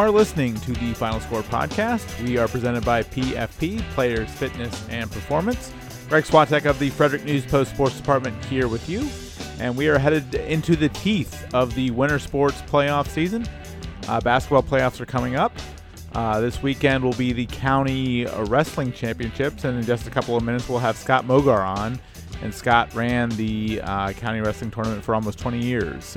Are listening to the Final Score podcast. We are presented by PFP, Players Fitness and Performance. Greg Swatek of the Frederick News Post Sports Department here with you. And we are headed into the teeth of the winter sports playoff season. Uh, basketball playoffs are coming up. Uh, this weekend will be the county wrestling championships, and in just a couple of minutes, we'll have Scott Mogar on. And Scott ran the uh, county wrestling tournament for almost 20 years.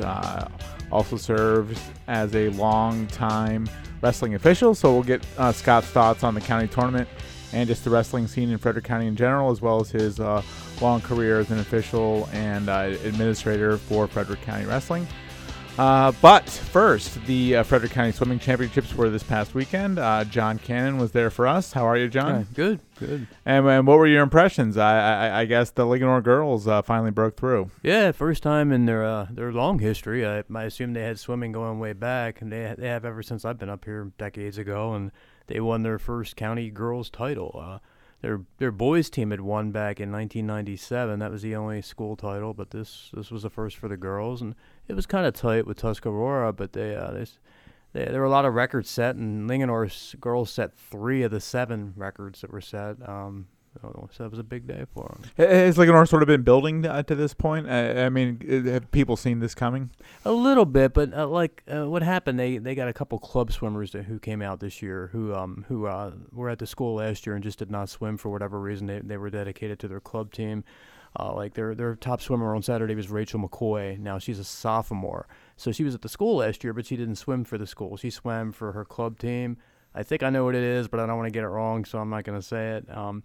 Uh, also serves as a long-time wrestling official, so we'll get uh, Scott's thoughts on the county tournament and just the wrestling scene in Frederick County in general, as well as his uh, long career as an official and administrator for Frederick County Wrestling. Uh, but first, the uh, Frederick County Swimming Championships were this past weekend. Uh, John Cannon was there for us. How are you, John? Yeah, good, good. And, and, what were your impressions? I, I, I guess the Linganore girls uh, finally broke through. Yeah, first time in their uh, their long history. I, I assume they had swimming going way back, and they they have ever since I've been up here decades ago, and they won their first county girls title. Their their boys team had won back in 1997. That was the only school title, but this this was the first for the girls, and it was kind of tight with Tuscarora. But they uh, they, they, there were a lot of records set, and Linganore's girls set three of the seven records that were set. Um, so that was a big day for them. Has Linganore sort of been building to, uh, to this point? I, I, mean, have people seen this coming? A little bit, but uh, like uh, what happened, they they got a couple club swimmers that, who came out this year who um who uh, were at the school last year and just did not swim for whatever reason. They they were dedicated to their club team. Uh, like their their top swimmer on Saturday was Rachel McCoy. Now she's a sophomore, so she was at the school last year, but she didn't swim for the school. She swam for her club team. I think I know what it is, but I don't want to get it wrong, so I'm not going to say it. Um,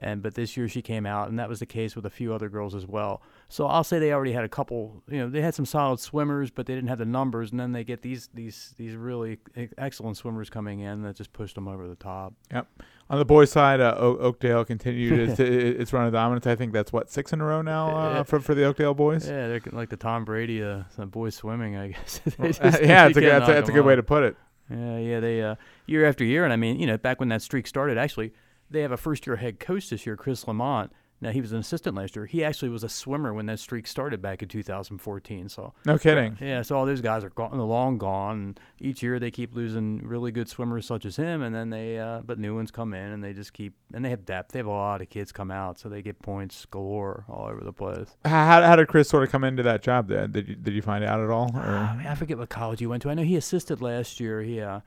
and but this year she came out, and that was the case with a few other girls as well. So I'll say they already had a couple. You know, they had some solid swimmers, but they didn't have the numbers. And then they get these these these really excellent swimmers coming in that just pushed them over the top. Yep. On the boys' side, uh, o- Oakdale continued its, its run of dominance. I think that's what six in a row now uh, for for the Oakdale boys. Yeah, they're like the Tom Brady uh, boys swimming. I guess. just, uh, yeah, it's a, that's, a, that's a good way to put it. Yeah, yeah. They uh, year after year, and I mean, you know, back when that streak started, actually they have a first year head coach this year, Chris Lamont. Now he was an assistant last year. He actually was a swimmer when that streak started back in 2014. So no kidding. Yeah, so all those guys are gone, long gone. And each year they keep losing really good swimmers such as him, and then they uh, but new ones come in and they just keep and they have depth. They have a lot of kids come out, so they get points galore all over the place. How, how did Chris sort of come into that job? Then did you, did you find out at all? Or? Uh, I, mean, I forget what college he went to. I know he assisted last year. He uh,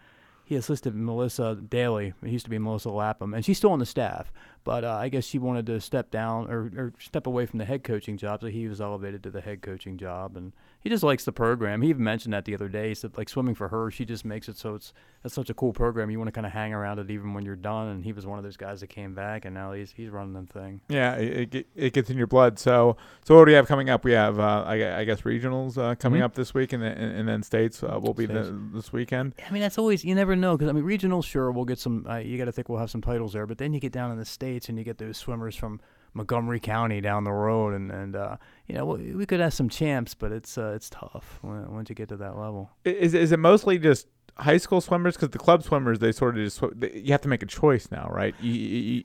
he assisted Melissa Daly. It used to be Melissa Lapham, and she's still on the staff. But uh, I guess she wanted to step down or, or step away from the head coaching job, so he was elevated to the head coaching job. And he just likes the program. He even mentioned that the other day. He said like swimming for her, she just makes it so it's that's such a cool program. You want to kind of hang around it even when you're done. And he was one of those guys that came back, and now he's he's running the thing. Yeah, it, it gets in your blood. So so what do we have coming up? We have uh, I, I, guess regionals uh, coming mm-hmm. up this week, and then and, then states uh, will be the, this weekend. I mean that's always you never know because I mean regionals sure we'll get some. Uh, you got to think we'll have some titles there, but then you get down in the states and you get those swimmers from Montgomery County down the road, and and uh, you know we, we, could have some champs, but it's uh, it's tough when, once you get to that level. Is is it mostly just high school swimmers? Because the club swimmers, they sort of just you have to make a choice now, right? You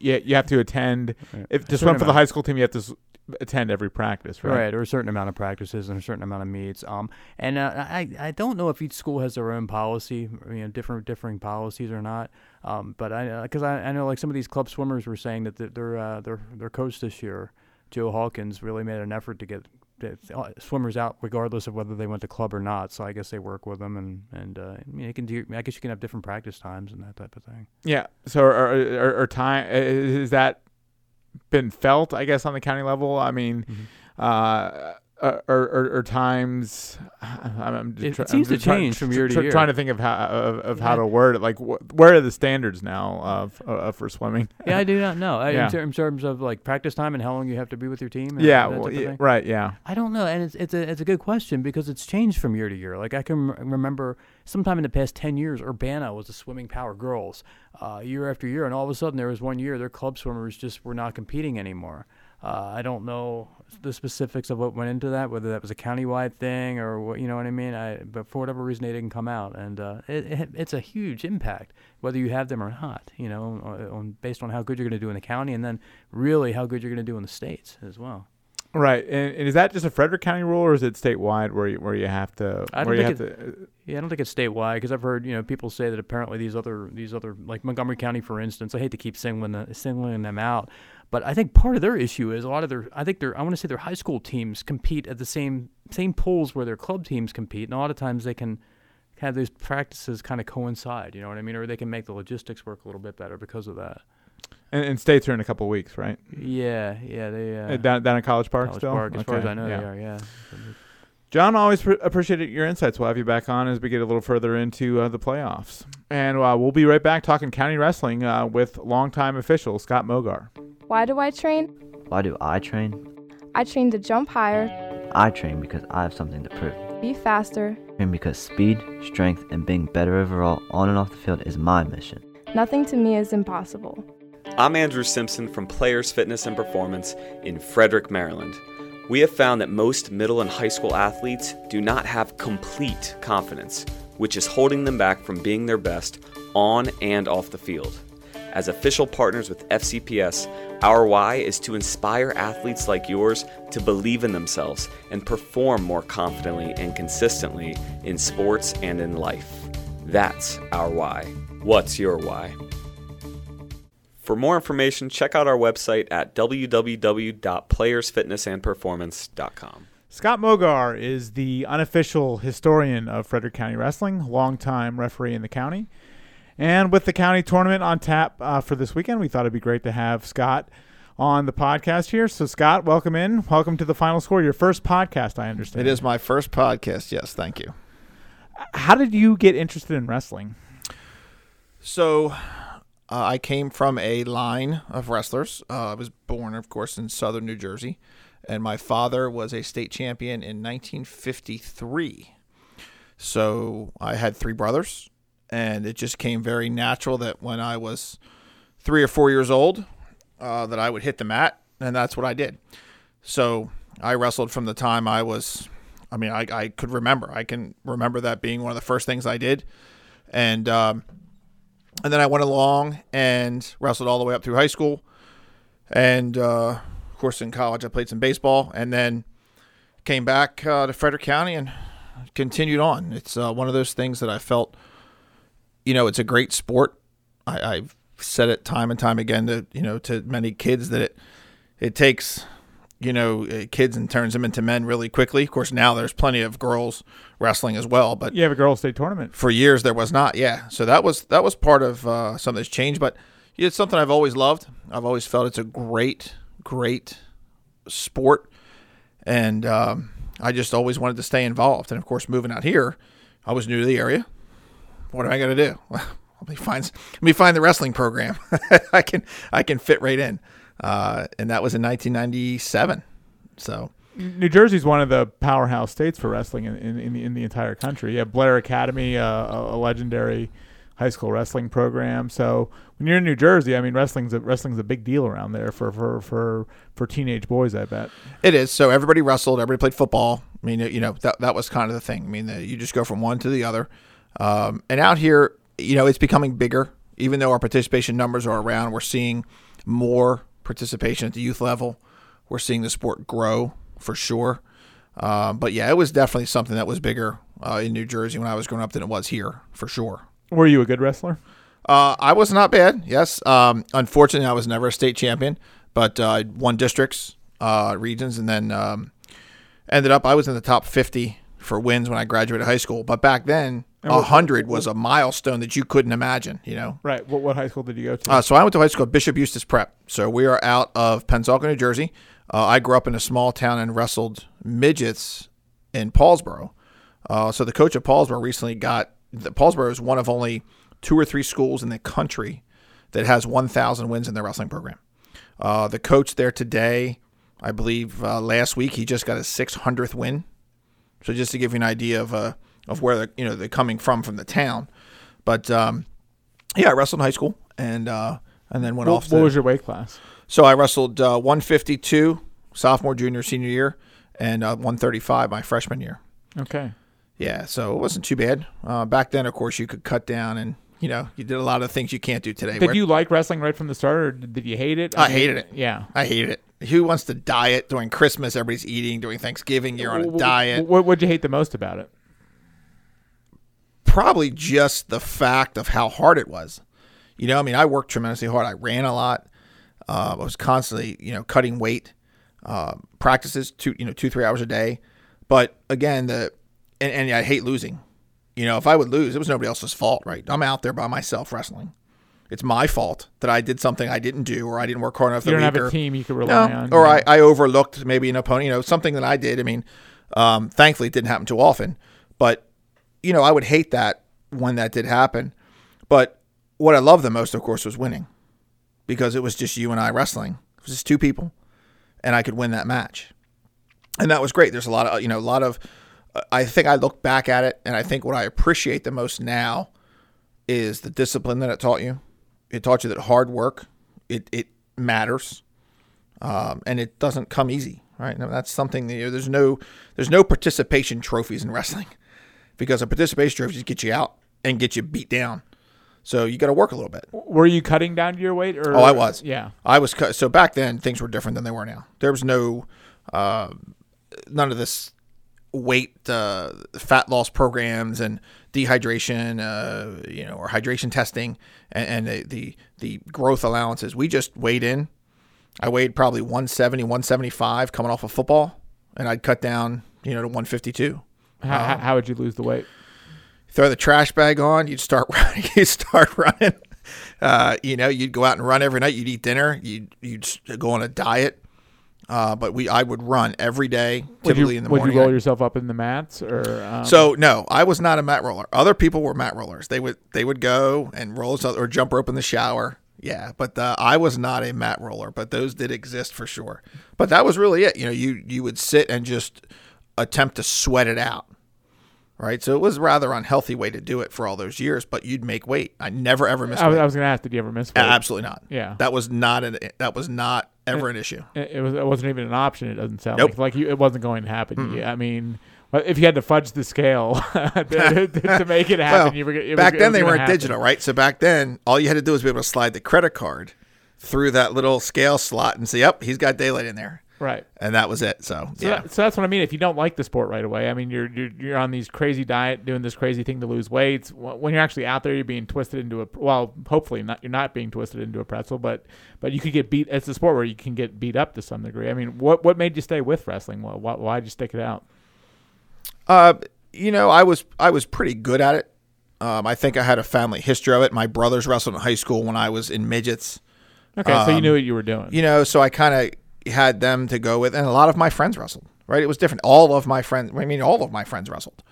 you, you have to attend if to swim for the high school team, you have to attend every practice, right? Right, or a certain amount of practices and a certain amount of meets. Um, and uh, I I don't know if each school has their own policy, you know, different differing policies or not. Um, but I because I, I know like some of these club swimmers were saying that their uh, their their coach this year, Joe Hawkins, really made an effort to get uh, swimmers out regardless of whether they went to club or not. So I guess they work with them and and uh, I mean, you can do. I guess you can have different practice times and that type of thing. Yeah. So are, are, are time is that been felt, I guess, on the county level. I mean, mm-hmm. uh, uh, or, or, or, times I'm just, it, seems I'm to change from year to year. Trying to think of how of, of yeah. how to word it. Like, wh- where are the standards now of uh, for swimming? yeah, I do not know. yeah. in, ter- in, terms of like practice time and how long you have to be with your team. yeah, well, yeah right. Yeah, I don't know, and it's it's a it's a good question because it's changed from year to year. Like I can remember sometime in the past ten years, Urbana was the swimming power girls uh, year after year, and all of a sudden there was one year their club swimmers just were not competing anymore. Uh, I don't know the specifics of what went into that, whether that was a countywide thing or what, you know what I mean. I, but for whatever reason, they didn't come out, and uh, it, it, it's a huge impact whether you have them or not. You know, on, based on how good you're going to do in the county, and then really how good you're going to do in the states as well. Right, and, and is that just a Frederick County rule, or is it statewide where you, where you have to? I don't where you have think to. Yeah, I don't think it's statewide because I've heard you know people say that apparently these other these other like Montgomery County, for instance. I hate to keep singling the, singling them out, but I think part of their issue is a lot of their I think their I want to say their high school teams compete at the same same pools where their club teams compete, and a lot of times they can have those practices kind of coincide. You know what I mean? Or they can make the logistics work a little bit better because of that. And, and states are in a couple of weeks, right? Yeah, yeah, they uh, Uh, down down at College Park College still. Park, as far as I know, yeah. they are. Yeah. John, always pr- appreciated your insights. We'll have you back on as we get a little further into uh, the playoffs. And uh, we'll be right back talking county wrestling uh, with longtime official Scott Mogar. Why do I train? Why do I train? I train to jump higher, I train because I have something to prove. be faster. I train because speed, strength, and being better overall on and off the field is my mission. Nothing to me is impossible. I'm Andrew Simpson from Players Fitness and Performance in Frederick, Maryland. We have found that most middle and high school athletes do not have complete confidence, which is holding them back from being their best on and off the field. As official partners with FCPS, our why is to inspire athletes like yours to believe in themselves and perform more confidently and consistently in sports and in life. That's our why. What's your why? For more information, check out our website at www.playersfitnessandperformance.com. Scott Mogar is the unofficial historian of Frederick County Wrestling, longtime referee in the county. And with the county tournament on tap uh, for this weekend, we thought it'd be great to have Scott on the podcast here. So, Scott, welcome in. Welcome to the final score. Your first podcast, I understand. It is my first podcast. Yes, thank you. How did you get interested in wrestling? So, uh, I came from a line of wrestlers. Uh, I was born, of course, in southern New Jersey, and my father was a state champion in 1953. So, I had three brothers, and it just came very natural that when I was three or four years old, uh, that I would hit the mat, and that's what I did. So, I wrestled from the time I was. I mean, I, I could remember. I can remember that being one of the first things I did, and um, and then I went along and wrestled all the way up through high school, and uh, of course in college I played some baseball, and then came back uh, to Frederick County and continued on. It's uh, one of those things that I felt, you know, it's a great sport. I, I've said it time and time again to you know to many kids that it it takes you know uh, kids and turns them into men really quickly. Of course now there's plenty of girls wrestling as well, but You have a girls' state tournament. for years there was not. Yeah. So that was that was part of uh, something that's changed but it's something i've always loved. I've always felt it's a great great sport. And um, i just always wanted to stay involved. And of course moving out here i was new to the area. What am i going to do? Let me find let me find the wrestling program. I can i can fit right in uh, and that was in 1997 so New Jersey's one of the powerhouse states for wrestling in, in, in, the, in the entire country. You have Blair Academy, uh, a, legendary high school wrestling program. So when you're in New Jersey, I mean, wrestling's a, wrestling's a big deal around there for, for, for, for teenage boys, I bet. It is. So everybody wrestled. Everybody played football. I mean, you know, that that was kind of the thing. I mean, the, you just go from one to the other. Um, and out here, you know, it's becoming bigger. Even though our participation numbers are around, we're seeing more participation at the youth level. We're seeing the sport grow for sure. Um, but yeah, it was definitely something that was bigger uh, in New Jersey when I was growing up than it was here for sure. Were you a good wrestler? Uh, I was not bad. Yes. Um, unfortunately, I was never a state champion, but uh, I won districts, uh, regions, and then um, ended up. I was in the top fifty for wins when I graduated high school. But back then, a hundred was a milestone that you couldn't imagine. You know. Right. What, what high school did you go to? Uh, so I went to high school at Bishop Eustace Prep. So we are out of Pennsauken, New Jersey. Uh, I grew up in a small town and wrestled midgets in Paulsboro. Uh, so the coach of Paulsboro recently got the Paulsboro is one of only two or three schools in the country that has 1,000 wins in their wrestling program. Uh, the coach there today, I believe uh, last week he just got his 600th win. So just to give you an idea of uh, of where they're, you know they're coming from from the town, but um, yeah, I wrestled in high school and uh, and then went what, off. what was your weight class? so I wrestled uh, 152 sophomore, junior, senior year, and uh, 135 my freshman year. Okay. Yeah, so it wasn't too bad. Uh, back then, of course, you could cut down and You know, you did a lot of things you can't do today. Did Where- you like wrestling right from the start, or did you hate it? I mean, hated it. Yeah. I hated it. Who wants to diet during Christmas? Everybody's eating during Thanksgiving. You're on a diet. What would you hate the most about it? Probably just the fact of how hard it was. You know, I mean, I worked tremendously hard. I ran a lot. Uh, I was constantly, you know, cutting weight. Uh, practices two, you know, two three hours a day. But again, the and, and I hate losing. You know, if I would lose, it was nobody else's fault, right? I'm out there by myself wrestling. It's my fault that I did something I didn't do, or I didn't work hard enough. You don't have week, a or- team you could rely no, on. or. I, I overlooked maybe an opponent, you know, something that I did. I mean, um, thankfully it didn't happen too often, but you know, I would hate that when that did happen. But what I loved the most, of course, was winning because it was just you and I wrestling. It was just two people, and I could win that match, and that was great. There's a lot of, you know, a lot of. I think I look back at it, and I think what I appreciate the most now is the discipline that it taught you. It taught you that hard work, it it matters um, and it doesn't come easy, right? Now, that's something that you know, there's no there's no participation trophies in wrestling because a participation trophy just get you out and get you beat down. So you got to work a little bit. Were you cutting down your weight? Or Oh, I was. Yeah. I was cut. So back then things were different than they were now. There was no uh, none of this weight uh, fat loss programs and dehydration, uh, you know, or hydration testing and, and the, the the growth allowances. We just weighed in. I weighed probably 170, 175 coming off of football, and I'd cut down, you know, to 152. How, how- how would you lose the weight? Throw the trash bag on, you'd start running. You'd start running. Uh, you know, you'd go out and run every night. You'd eat dinner. You'd you'd go on a diet. Uh, but we, I would run every day, Would typically you, in the would morning. you roll yourself up in the mats or? Um, So no, I was not a mat roller. Other people were mat rollers. They would they would go and roll or jump rope in the shower. Yeah, but uh, I was not a mat roller. But those did exist for sure. But that was really it. You know, you you would sit and just attempt to sweat it out. Right, so it was a rather unhealthy way to do it for all those years. But you'd make weight. I never ever missed I weight. I was going to ask, did you ever miss weight? Absolutely not. Yeah. that was not an that was not ever an issue. It, it was. It wasn't even an option. It doesn't sound Nope. like like you, it wasn't going to happen. Hmm. You- I mean, if you had to fudge the scale to, to- make it happen, Well, you were. It back was, it then they weren't happen. digital, right? So back then, all you had to do was be able to slide the credit card through that little scale slot and say, "Yep, he's got daylight in there," Right. and that was it. So, So, yeah, that, so that's what I mean. If you don't like the sport right away, I mean, you're you're, you're on these crazy diet, doing this crazy thing to lose weight. When you're actually out there, you're being twisted into a well, hopefully not. You're not being twisted into a pretzel, but but you could get beat. It's a sport where you can get beat up to some degree. I mean, what what made you stay with wrestling? Why why why'd you stick it out? uh, you know, I was I was pretty good at it. Um, I think I had a family history of it. My brothers wrestled in high school when I was in midgets. Okay, so you Um, knew what you were doing. You know, so I kind of had them to go with, and a lot of my friends wrestled. Right, it was different. All of my friends, I mean, all of my friends wrestled.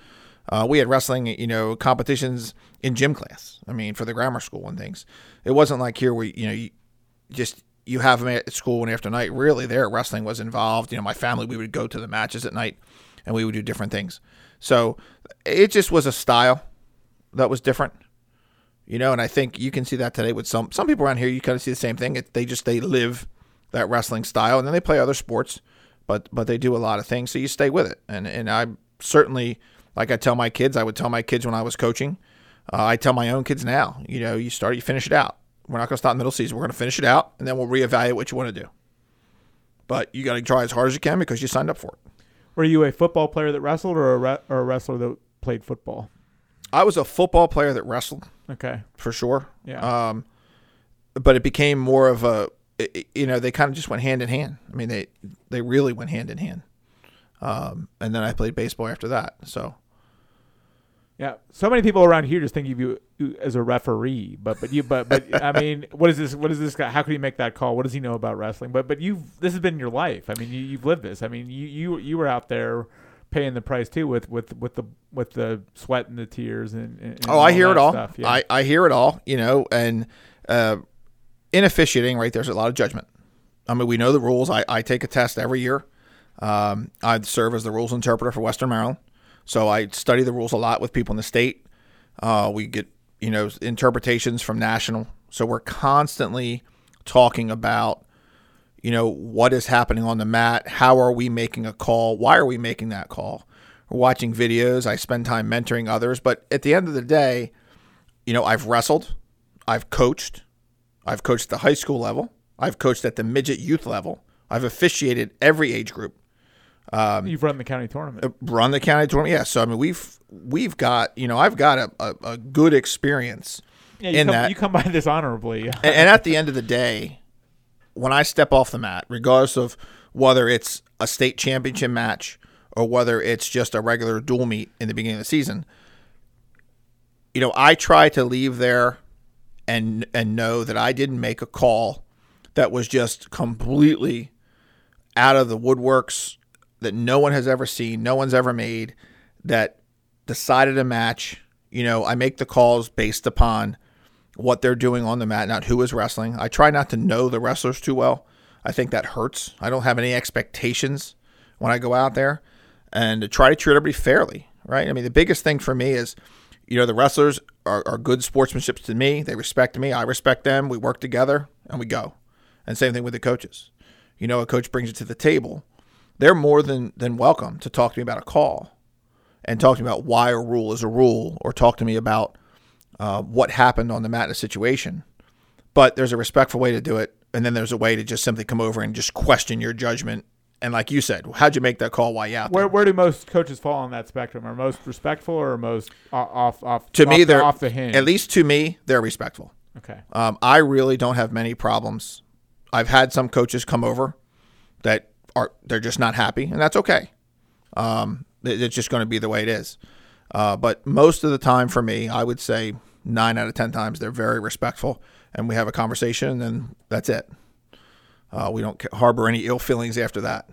Uh, we had wrestling, you know, competitions in gym class. I mean, for the grammar school and things. It wasn't like here where you know you just you have them at school one after night. Really, there wrestling was involved. You know, my family we would go to the matches at night, and we would do different things. So it just was a style that was different. You know, and I think you can see that today with some some people around here. You kind of see the same thing. It, they just they live that wrestling style, and then they play other sports, but but they do a lot of things. So you stay with it, and and I certainly like I tell my kids. I would tell my kids when I was coaching. Uh, I tell my own kids now. You know, you start, you finish it out. We're not going to stop middle season. We're going to finish it out, and then we'll reevaluate what you want to do. But you got to try as hard as you can because you signed up for it. Were you a football player that wrestled, or a re- or a wrestler that played football? I was a football player that wrestled Okay, for sure. Yeah. Um, but it became more of a, i- i- you know, they kind of just went hand in hand. I mean, they they really went hand in hand. Um, and then I played baseball after that. So yeah. So many people around here just think of you as a referee, but but you but but I mean, what is this? What is this guy? How could he make that call? What does he know about wrestling? But but you this has been your life. I mean, you, you've lived this. I mean, you you you were out there paying the price too with with with the with the sweat and the tears and, and Oh, I hear it all. Stuff. Yeah. I, I hear it all, you know, and uh, in officiating, right, there's a lot of judgment. I mean, we know the rules. I, I take a test every year. Um, I serve as the rules interpreter for Western Maryland. So I study the rules a lot with people in the state. Uh, we get, you know, interpretations from national. So we're constantly talking about, you know, what is happening on the mat? How are we making a call? Why are we making that call? We're watching videos. I spend time mentoring others. But at the end of the day, you know, I've wrestled, I've coached, I've coached at the high school level, I've coached at the midget youth level, I've officiated every age group. Um, You've run the county tournament. Uh, run the county tournament, yeah. So I mean, we've we've got you know I've got a, a, a good experience yeah, you in come, that. You come by this honorably. and, and at the end of the day, when I step off the mat, regardless of whether it's a state championship match or whether it's just a regular dual meet in the beginning of the season, you know, I try to leave there and and know that I didn't make a call that was just completely out of the woodworks that no one has ever seen, no one's ever made, that decided a match. You know, I make the calls based upon what they're doing on the mat, not who is wrestling. I try not to know the wrestlers too well. I think that hurts. I don't have any expectations when I go out there and to try to treat everybody fairly, right? I mean, the biggest thing for me is, you know, the wrestlers are, are good sportsmanship to me. They respect me. I respect them. We work together and we go. And same thing with the coaches. You know, a coach brings it to the table they're more than than welcome to talk to me about a call and talk to me about why a rule is a rule or talk to me about uh, what happened on the mat in a situation. But there's a respectful way to do it, and then there's a way to just simply come over and just question your judgment. And like you said, how'd you make that call? Why out Where where do most coaches fall on that spectrum? Are most respectful or most off off? To off, me, they're off the hinge. At least to me, they're respectful. Okay. Um, I really don't have many problems. I've had some coaches come over that are they're just not happy, and that's okay. Um, it's just going to be the way it is. Uh, but most of the time, for me, I would say nine out of ten times they're very respectful, and we have a conversation, and then that's it. Uh, we don't harbor any ill feelings after that.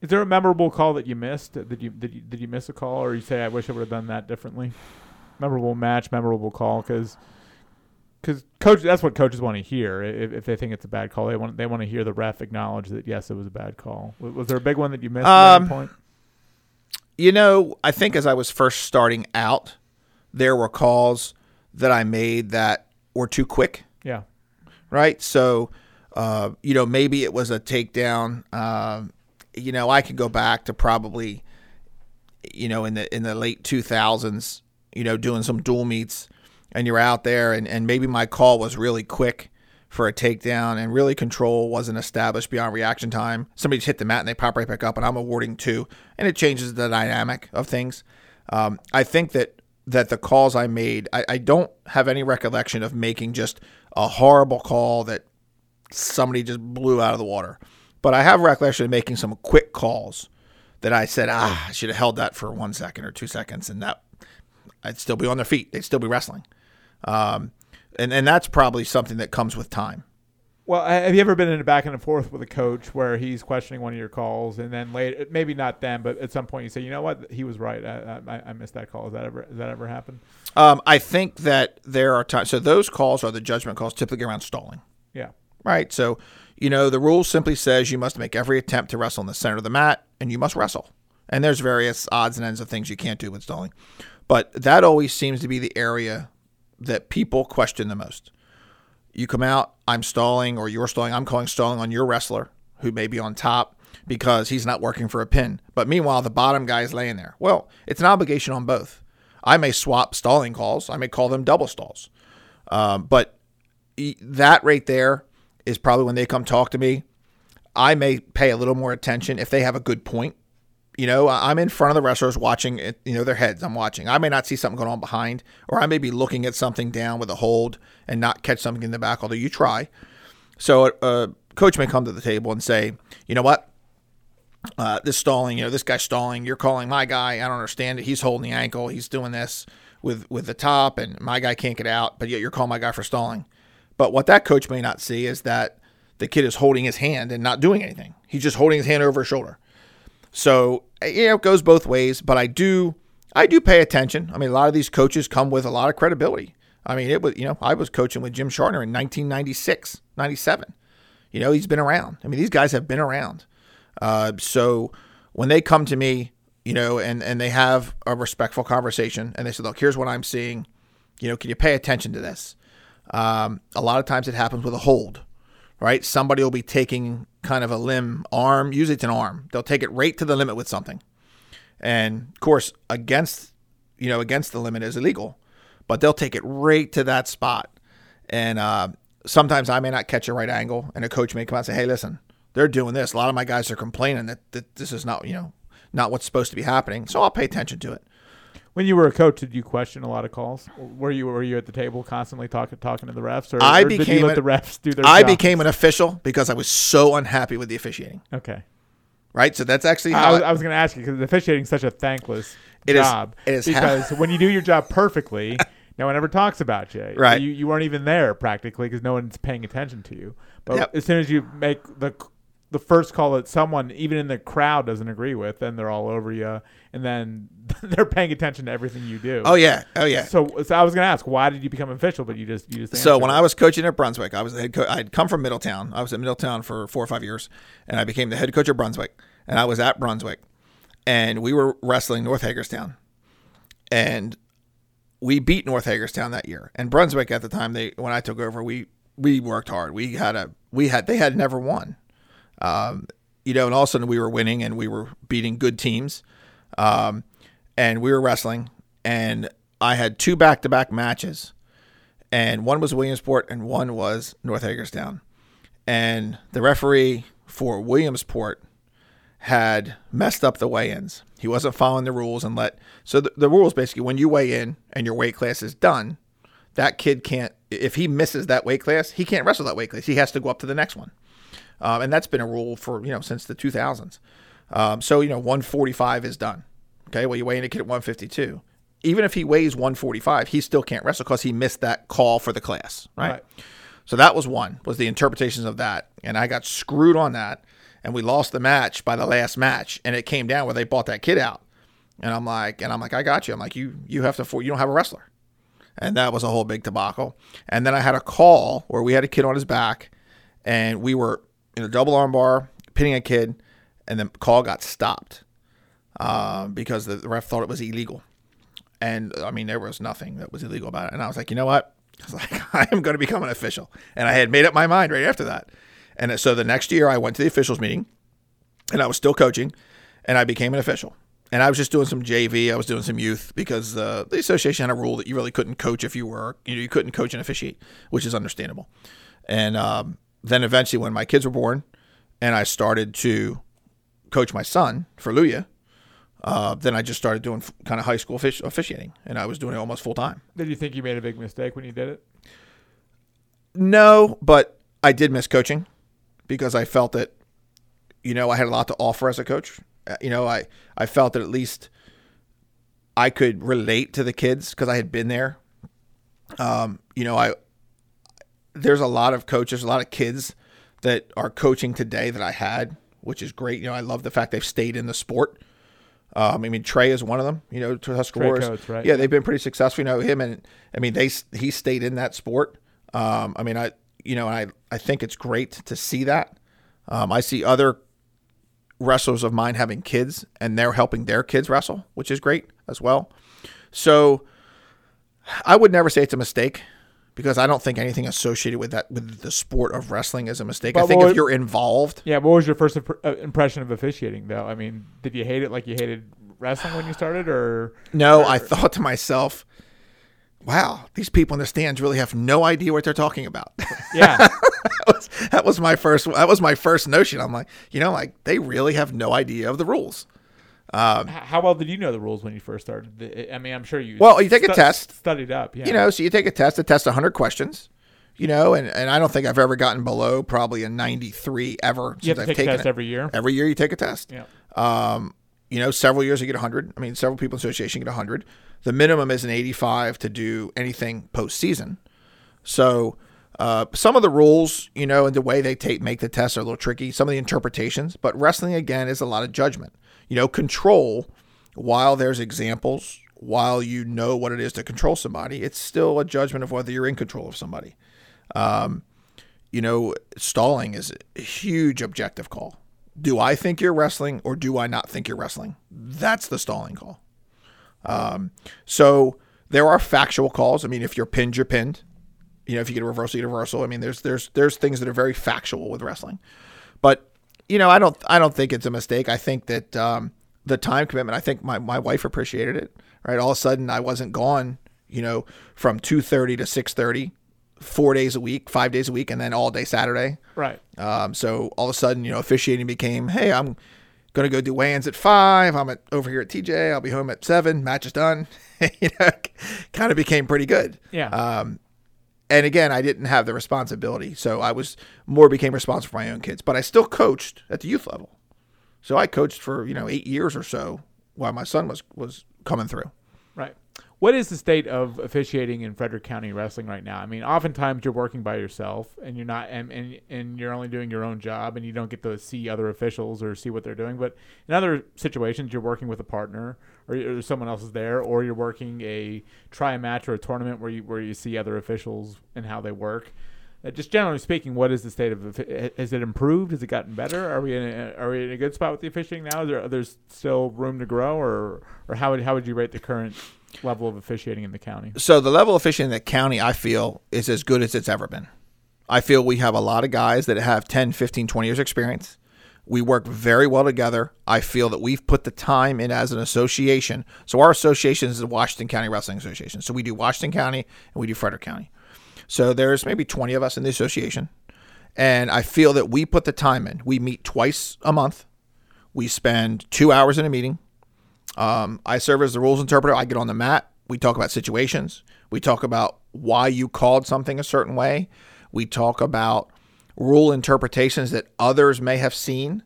Is there a memorable call that you missed? Did you did you did you miss a call, or you say I wish I would have done that differently? Memorable match, memorable call, because because coach that's what coaches want to hear if, if they think it's a bad call they want they want to hear the ref acknowledge that yes it was a bad call was there a big one that you missed um, at any point you know i think as i was first starting out there were calls that i made that were too quick yeah right so uh, you know maybe it was a takedown uh, you know i could go back to probably you know in the in the late 2000s you know doing some dual meets and you're out there and, and maybe my call was really quick for a takedown and really control wasn't established beyond reaction time. Somebody just hit the mat and they pop right back up and I'm awarding two and it changes the dynamic of things. Um, I think that that the calls I made, I, I don't have any recollection of making just a horrible call that somebody just blew out of the water. But I have recollection of making some quick calls that I said, ah, I should have held that for one second or two seconds, and that I'd still be on their feet. They'd still be wrestling. Um, and and that's probably something that comes with time. Well, have you ever been in a back and forth with a coach where he's questioning one of your calls, and then later, maybe not then, but at some point you say, you know what, he was right. I, I, I missed that call. Has that ever has that ever happened? Um, I think that there are times. So those calls are the judgment calls, typically around stalling. Right. So you know the rule simply says you must make every attempt to wrestle in the center of the mat, and you must wrestle. And there's various odds and ends of things you can't do with stalling, but that always seems to be the area that people question the most. You come out, I'm stalling, or you're stalling. I'm calling stalling on your wrestler who may be on top because he's not working for a pin. But meanwhile, the bottom guy is laying there. Well, it's an obligation on both. I may swap stalling calls, I may call them double stalls. Um, but that right there is probably when they come talk to me. I may pay a little more attention if they have a good point you know, I'm in front of the wrestlers watching it, you know, their heads. I'm watching. I may not see something going on behind, or I may be looking at something down with a hold and not catch something in the back, although you try. So a, coach may come to the table and say, you know what? Uh, this stalling, you know, this guy's stalling. You're calling my guy. I don't understand it. He's holding the ankle. He's doing this with with the top, and my guy can't get out. But yet you're calling my guy for stalling. But what that coach may not see is that the kid is holding his hand and not doing anything. He's just holding his hand over his shoulder. So you know, it goes both ways, but I do I do pay attention. I mean, a lot of these coaches come with a lot of credibility. I mean, it was you know, I was coaching with Jim Chartner in 1996, 97. You know, he's been around. I mean, these guys have been around. Uh, so when they come to me, you know, and and they have a respectful conversation, and they say, "Look, here's what I'm seeing. You know, can you pay attention to this?" Um, a lot of times it happens with a hold right? Somebody will be taking kind of a limb arm, usually it's an arm. They'll take it right to the limit with something. And of course, against you know, against the limit is illegal. but they'll take it right to that spot. And uh, sometimes I may not catch a right angle, and a coach may come out and say, "Hey, listen, they're doing this. A lot of my guys are complaining that, that this is not, you know, not what's supposed to be happening." So I'll pay attention to it. When you were a coach, did you question a lot of calls? Were you were you at the table constantly talking talking to the refs, or, I or did became you let a- the refs do their I job? became an official because I was so unhappy with the officiating. okay. Right, so that's actually I I- was going to ask you because officiating is such a thankless It is- job. it is because when you do your job perfectly, no one ever talks about you. Right. You, you weren't even there practically because no one's paying attention to you. But Yep. as soon as you make the the first call that someone even in the crowd doesn't agree with, then they're all over you, and then they're paying attention to everything you do. oh yeah, oh yeah. So, so I was going to ask, why did you become official? But you just you just So when answered. I was coaching at Brunswick, I was the head coach. I'd come from Middletown. I was at Middletown for four or five years, and I became the head coach of Brunswick. And I was at Brunswick, and we were wrestling North Hagerstown, and we beat North Hagerstown that year. And Brunswick at the time, they when I took over, we we worked hard. We had a we had they had never won, um, you know, and all of a sudden we were winning and we were beating good teams, um, and we were wrestling. And I had two back to back matches and one was Williamsport and one was North Hagerstown. And the referee for Williamsport had messed up the weigh-ins. He wasn't following the rules and let so the, the rules basically when you weigh in and your weight class is done, that kid can't if he misses that weight class, he can't wrestle that weight class. He has to go up to the next one. Um, and that's been a rule for you know since the 2000s. Um, so you know 145 is done. Okay, well you weigh in a kid at 152. Even if he weighs 145, he still can't wrestle because he missed that call for the class. Right? Right. So that was one was the interpretations of that, and I got screwed on that, and we lost the match by the last match, and it came down where they bought that kid out, and I'm like, and I'm like, I got you. I'm like, you you have to you don't have a wrestler, and that was a whole big debacle. And then I had a call where we had a kid on his back, and we were in a double arm bar pinning a kid, and the call got stopped uh, because the ref thought it was illegal. And I mean, there was nothing that was illegal about it. And I was like, you know what? I was like, I am going to become an official. And I had made up my mind right after that. And so the next year, I went to the officials meeting, and I was still coaching, and I became an official. And I was just doing some JV. I was doing some youth because uh, the association had a rule that you really couldn't coach if you were, you know, you couldn't coach and officiate, which is understandable. And um, then eventually, when my kids were born, and I started to coach my son for Luya, uh, then I just started doing f- kind of high school offici- officiating, and I was doing it almost full time. did you think you made a big mistake when you did it? No, but I did miss coaching because I felt that, you know, I had a lot to offer as a coach. Uh, You know, I, I felt that at least I could relate to the kids because I had been there. Um, you know, I there's a lot of coaches, a lot of kids that are coaching today that I had, which is great. You know, I love the fact they've stayed in the sport. Um, I mean, Trey is one of them. You know, to Tuscaroras. Right? Yeah, they've been pretty successful. You know him, and I mean, they he stayed in that sport. Um, I mean, I you know, I I think it's great to see that. Um, I see other wrestlers of mine having kids, and they're helping their kids wrestle, which is great as well. So, I would never say it's a mistake because I don't think anything associated with that with the sport of wrestling is a mistake. I think what- if you're involved, Yeah. What was your first uh, impression of officiating, though? I mean, did you hate it like you hated wrestling when you started, or No, I thought to myself, wow, these people in the stands really have no idea what they're talking about. yeah? that, was, that was my first that was my first notion. I'm like, you know, like they really have no idea of the rules. H- How well did you know the rules when you first started? I mean, I'm sure you. Well, you take a test. studied up. Yeah. You know, so you take a test, a test 100 questions, you know, and, and I don't think I've ever gotten below probably a 93 ever you have since to I've take a test it. every year. Every year you take a test. Yeah. Um, you know, several years you get 100. I mean, several people in the association get 100. The minimum is an 85 to do anything postseason. So uh, some of the rules, you know, and the way they take make the tests are a little tricky. Some of the interpretations, but wrestling again is a lot of judgment. You know, control. While there's examples, while you know what it is to control somebody, it's still a judgment of whether you're in control of somebody. Um, you know, stalling is a huge objective call. Do I think you're wrestling or do I not think you're wrestling? That's the stalling call. Um, so there are factual calls. I mean, if you're pinned, you're pinned. You know, if you get a reversal, you get a reversal. I mean, there's there's there's things that are very factual with wrestling. But you know, I don't I don't think it's a mistake. I think that um, the time commitment. I think my my wife appreciated it. Right, all of a sudden I wasn't gone. you know, from 2:30 to 6:30, four days a week, five days a week, and then all day Saturday. Right. Um, so all of a sudden, you know, officiating became, hey, I'm going to go do weigh-ins at five. I'm at over here at TJ. I'll be home at seven. Match is done. you know, kind of became pretty good. Yeah. Um, and again, I didn't have the responsibility, so I was more became responsible for my own kids. But I still coached at the youth level. So I coached for you know eight years or so while my son was was coming through. What is the state of officiating in Frederick County wrestling right now? I mean, oftentimes you're working by yourself and you're not and, and, and you're only doing your own job and you don't get to see other officials or see what they're doing. But in other situations you're working with a partner or, or someone else is there or you're working a tri match or a tournament where you where you see other officials and how they work. Uh, just generally speaking, what is the state of? Has it improved? Has it gotten better? Are we in a, are we in a good spot with the officiating now? Is there there's still room to grow, or or how would how would you rate the current level of officiating in the county? So the level of officiating in the county, I feel, is as good as it's ever been. I feel we have a lot of guys that have 10, 15, 20 years experience. We work very well together. I feel that we've put the time in as an association. So our association is the Washington County Wrestling Association. So we do Washington County and we do Frederick County. So there's maybe 20 of us in the association. And I feel that we put the time in. We meet twice a month. We spend two hours in a meeting. Um, I serve as the rules interpreter. I get on the mat. We talk about situations. We talk about why you called something a certain way. We talk about rule interpretations that others may have seen.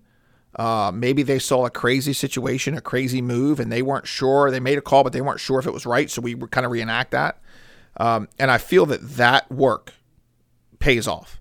Uh, maybe they saw a crazy situation, a crazy move, and they weren't sure. They made a call, but they weren't sure if it was right. So we kind of reenact that. Um, and I feel that that work pays off.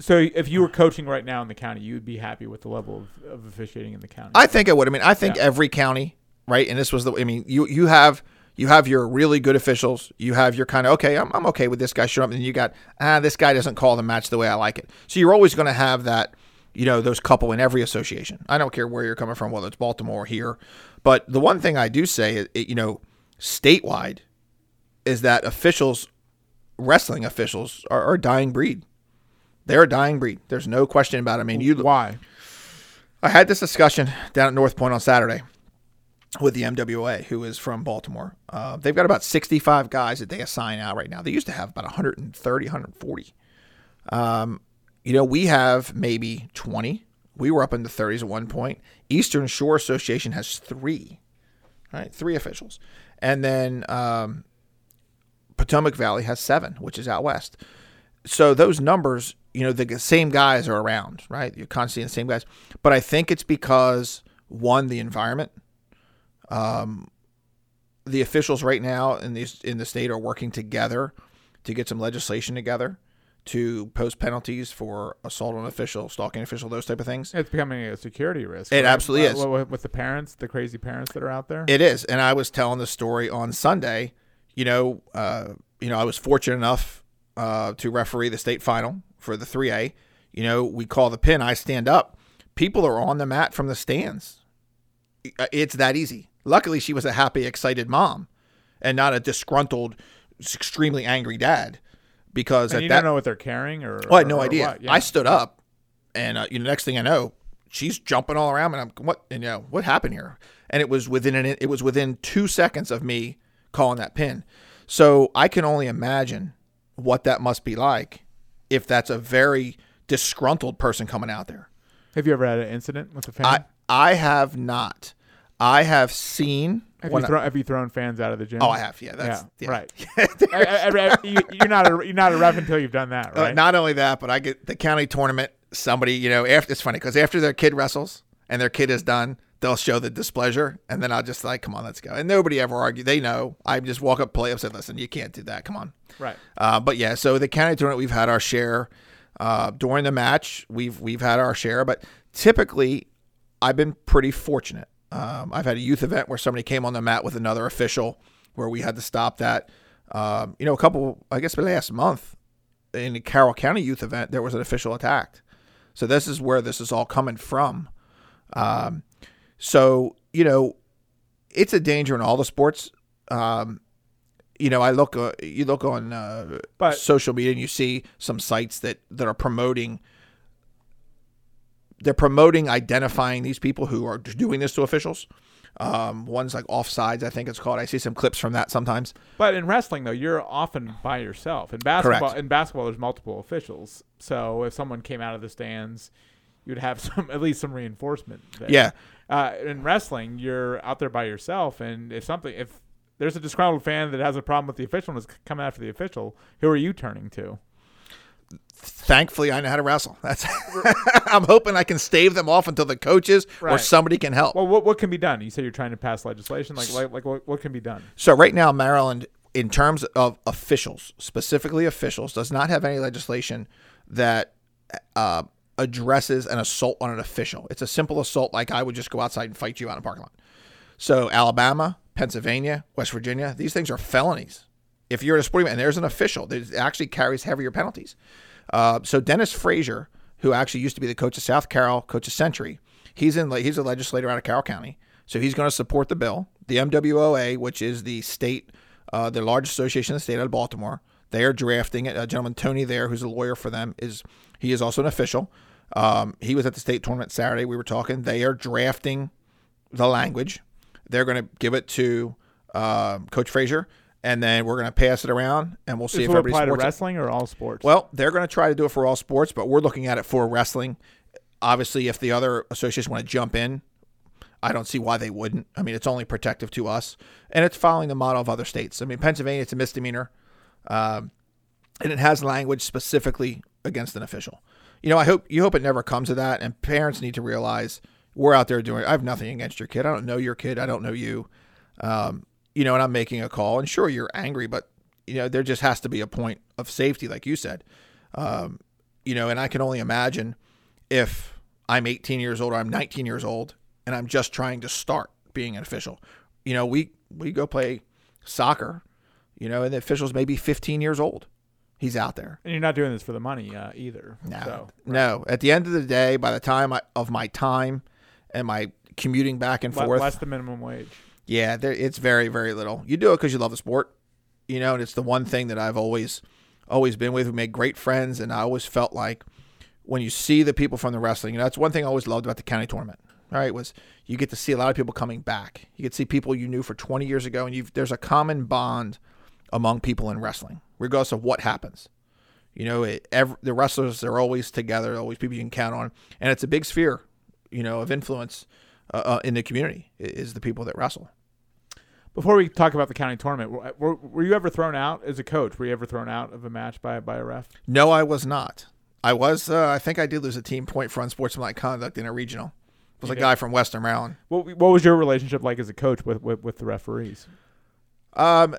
So if you were coaching right now in the county, you would be happy with the level of, of officiating in the county. I think I would. I mean, I think Yeah. every county, right? And this was the. I mean, you you have you have your really good officials. You have your kind of okay. I'm I'm okay with this guy showing up, and you got ah, this guy doesn't call the match the way I like it. So you're always going to have that. You know, those couple in every association. I don't care where you're coming from, whether it's Baltimore or here. But the one thing I do say, it, it, you know, statewide, is that officials, wrestling officials, are, are a dying breed. They're a dying breed. There's no question about it. I mean, you why? I had this discussion down at North Point on Saturday with the MWA, who is from Baltimore. Uh, they've got about 65 guys that they assign out right now. They used to have about 130, 140. Um, you know, we have maybe 20. We were up in the 30s at one point. Eastern Shore Association has three, right? Three officials. And then um, Potomac Valley has seven, which is out west. So those numbers, you know, the same guys are around, right? You're constantly the same guys. But I think it's because one, the environment. Um, the officials right now in the in the state are working together to get some legislation together to post penalties for assault on an official, stalking an official, those type of things. It's becoming a security risk. It absolutely is. With, the parents, the crazy parents that are out there. It is, and I was telling the story on Sunday. You know, uh, you know, I was fortunate enough uh, to referee the state final for the 3A. You know, we call the pin. I stand up. People are on the mat from the stands. It's that easy. Luckily, she was a happy, excited mom, and not a disgruntled, extremely angry dad. Because and at you that don't know what they're carrying, or Oh, I had no idea. what, yeah. I stood up, and uh, you know, next thing I know, she's jumping all around, and I'm what? And you know, what happened here? And it was within an it was within two seconds of me calling that pin. So I can only imagine what that must be like if that's a very disgruntled person coming out there. Have you ever had an incident with a fan? I I have not. I have seen. have, you I- thrown, have you thrown fans out of the gym? oh, I have. Yeah, that's yeah, yeah. right. I, I, you, you're not a you're not a ref until you've done that, Uh, right? not only that, but I get the county tournament. Somebody, you know, after it's funny because after their kid wrestles and their kid is done, they'll show the displeasure, and then I'll just like, come on, let's go. And nobody ever argue. They know. I just walk up, play up, said, listen, you can't do that. Come on. right. Uh, but yeah, so the county tournament, we've had our share uh, during the match. We've we've had our share, but typically, I've been pretty fortunate. Um, I've had a youth event where somebody came on the mat with another official, where we had to stop that. Um, you know, a couple, I guess, last month in the Carroll County youth event, there was an official attacked. So this is where this is all coming from. Um, so you know, it's a danger in all the sports. Um, you know, I look, uh, you look on uh, social media and you see some sites that that are promoting. They're promoting identifying these people who are doing this to officials. Um, one's like offsides, I think it's called. I see some clips from that sometimes. But in wrestling, though, you're often by yourself. In basketball, Correct. in basketball, there's multiple officials. So if someone came out of the stands, you'd have some at least some reinforcement. There. Yeah. Uh, in wrestling, you're out there by yourself, and if something, if there's a disgruntled fan that has a problem with the official and is coming after the official, who are you turning to? Thankfully, I know how to wrestle. That's. I'm hoping I can stave them off until the coaches or somebody can help. Well, what what can be done? You say you're trying to pass legislation. Like like, like what, what can be done? So right now, Maryland, in terms of officials, specifically officials, does not have any legislation that uh, addresses an assault on an official. It's a simple assault, like I would just go outside and fight you out in a parking lot. So Alabama, Pennsylvania, West Virginia, these things are felonies. If you're at a sporting event and there's an official, that actually carries heavier penalties. Uh, so Dennis Frazier, who actually used to be the coach of South Carroll, coach of Century, he's in. He's a legislator out of Carroll County, so he's going to support the bill. The MWOA, which is the state, uh, the largest association in the state out of Baltimore, they are drafting it. A gentleman Tony there, who's a lawyer for them, is he is also an official. Um, he was at the state tournament Saturday. We were talking. They are drafting the language. They're going to give it to uh, Coach Frazier, and then we're going to pass it around, and we'll see This if will everybody apply to wrestling or all sports. Well, they're going to try to do it for all sports, but we're looking at it for wrestling. Obviously, if the other associations want to jump in, I don't see why they wouldn't. I mean, it's only protective to us, and it's following the model of other states. I mean, Pennsylvania, it's a misdemeanor, um, and it has language specifically against an official. You know, I hope you hope it never comes to that, and parents need to realize we're out there doing. I have nothing against your kid. I don't know your kid. I don't know you. Um, you know, and I'm making a call, and sure, you're angry, but you know, there just has to be a point of safety, like you said. Um, you know, and I can only imagine if I'm 18 years old or I'm 19 years old and I'm just trying to start being an official. You know, we we go play soccer, you know, and the official's maybe 15 years old. He's out there. and you're not doing this for the money uh, either. No, So, no. At the end of the day, by the time I, of my time and my commuting back and forth, less the minimum wage. Yeah, there, it's very, very little. You do it because you love the sport, you know, and it's the one thing that I've always, always been with. We made great friends, and I always felt like when you see the people from the wrestling, you know, that's one thing I always loved about the county tournament. All right, was you get to see a lot of people coming back. You get to see people you knew for 20 years ago, and you've there's a common bond among people in wrestling, regardless of what happens. You know, it, ev the wrestlers are always together, always people you can count on, and it's a big sphere, you know, of influence uh, uh, in the community is the people that wrestle. Before we talk about the county tournament, were, were, were you ever thrown out as a coach? Were you ever thrown out of a match by by a ref? No, I was not. I was. Uh, I think I did lose a team point for unsportsmanlike conduct in a regional. It was You a did? guy from Western Maryland. What what was your relationship like as a coach with with, with the referees? Um,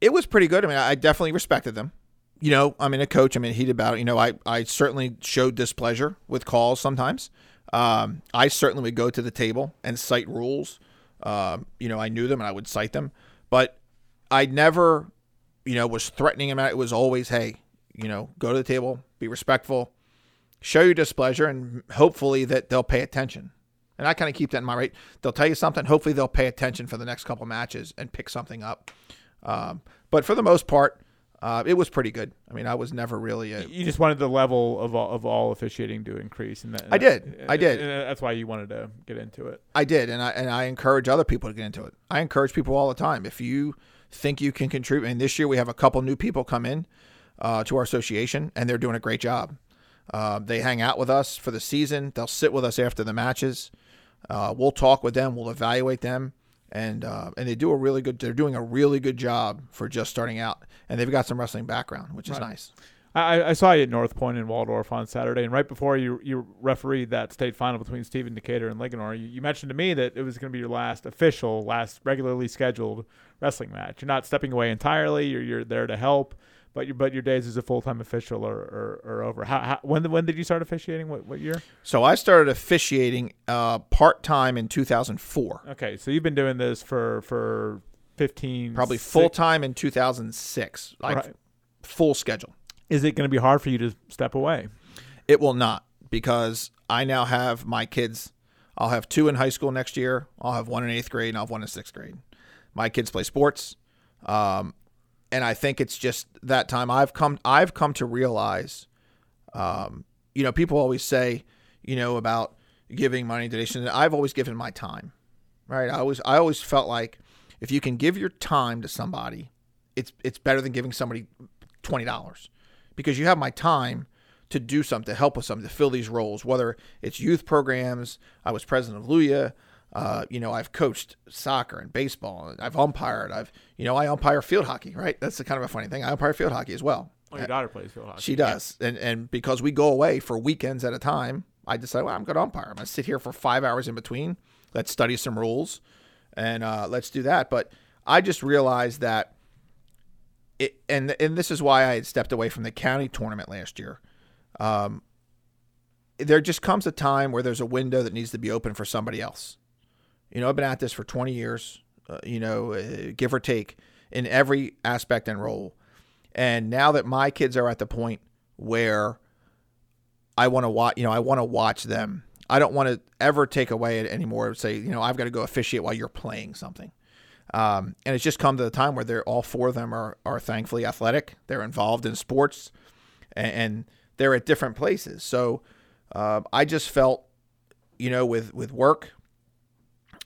it was pretty good. I mean, I definitely respected them. You know, I mean, a coach. I mean, heated about it. You know, I I certainly showed displeasure with calls sometimes. Um, I certainly would go to the table and cite rules. Um, you know, I knew them and I would cite them, but I never, you know, was threatening him. It was always, hey, you know, go to the table, be respectful, show your displeasure, and hopefully that they'll pay attention. And I kind of keep that in mind, right? They'll tell you something. Hopefully, they'll pay attention for the next couple matches and pick something up. Um, but for the most part, uh, it was pretty good. I mean, I was never really a. You just wanted the level of all, of all officiating to increase, and that, I did. I did. and that's why you wanted to get into it. I did, and I and I encourage other people to get into it. I encourage people all the time. If you think you can contribute, and this year we have a couple new people come in uh, to our association, and they're doing a great job. Uh, they hang out with us for the season. They'll sit with us after the matches. Uh, we'll talk with them. We'll evaluate them, and uh, and they do a really good. They're doing a really good job for just starting out, and they've got some wrestling background, which is Right. nice. I, I saw you at North Point in Waldorf on Saturday, and right before you you refereed that state final between Stephen Decatur and Linganore, you, you mentioned to me that it was going to be your last official, last regularly scheduled wrestling match. You're not stepping away entirely. You're you're there to help, but your but your days as a full time official are, are, are over. How, how when when did you start officiating? What what year? So I started officiating uh, part time in 2004. Okay, so you've been doing this for for fifteen, Probably full time in 2006, like Right. full schedule. Is it going to be hard for you to step away? It will not because I now have my kids. I'll have two in high school next year. I'll have one in eighth grade and I'll have one in sixth grade. My kids play sports, um, and I think it's just that time. I've come. I've come to realize, um, you know, people always say, you know, about giving money donations. I've always given my time. right? I always I always felt like if you can give your time to somebody, it's it's better than giving somebody twenty dollars because you have my time to do something, to help with something, to fill these roles. Whether it's youth programs, I was president of Luya. Uh, you know, I've coached soccer and baseball. I've umpired. I've, you know, I umpire field hockey. Right, that's the kind of a funny thing. I umpire field hockey as well. Well, your daughter plays field hockey. She does, and and because we go away for weekends at a time, I decided, well, I'm going to umpire. I'm going to sit here for five hours in between. Let's study some rules, and uh, let's do that. But I just realized that it, and and this is why I had stepped away from the county tournament last year. Um, there just comes a time where there's a window that needs to be open for somebody else. You know, I've been at this for 20 years. Uh, you know, uh, give or take in every aspect and role. And now that my kids are at the point where I want to watch, you know, I want to watch them. I don't want to ever take away it anymore. Say, you know, I've got to go officiate while you're playing something. Um, and it's just come to the time where they're all four of them are are thankfully athletic. They're involved in sports, and, and they're at different places. So uh, I just felt, you know, with with work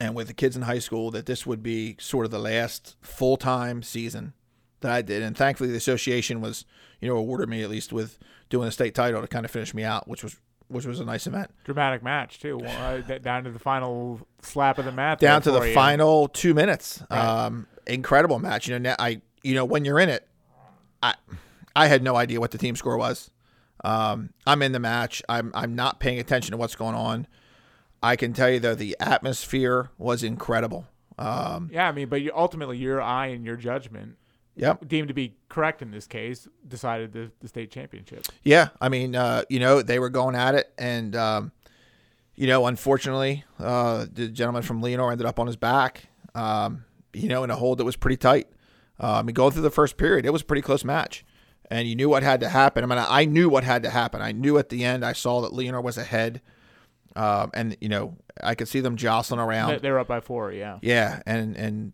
and with the kids in high school, that this would be sort of the last full time season that I did. And thankfully, the association was, you know, awarded me at least with doing a state title to kind of finish me out, which was which was a nice event. Dramatic match too. Uh, down to the final slap of the mat. Down to the you. final two minutes. Right. Um, incredible match. You know, I you know when you're in it, I I had no idea what the team score was. Um, I'm in the match. I'm I'm not paying attention to what's going on. I can tell you though, the atmosphere was incredible. Um, Yeah, I mean, but you, ultimately, your eye and your judgment, yep. deemed to be correct in this case, decided the, the state championship. Yeah, I mean, uh, you know, they were going at it, and um, you know, unfortunately, uh, the gentleman from Linganore ended up on his back. Um, you know, in a hold that was pretty tight. I mean, going through the first period, it was a pretty close match, and you knew what had to happen. I mean, I knew what had to happen. I knew at the end, I saw that Linganore was ahead, um, and you know, I could see them jostling around. They, they were up by four. Yeah. Yeah, and and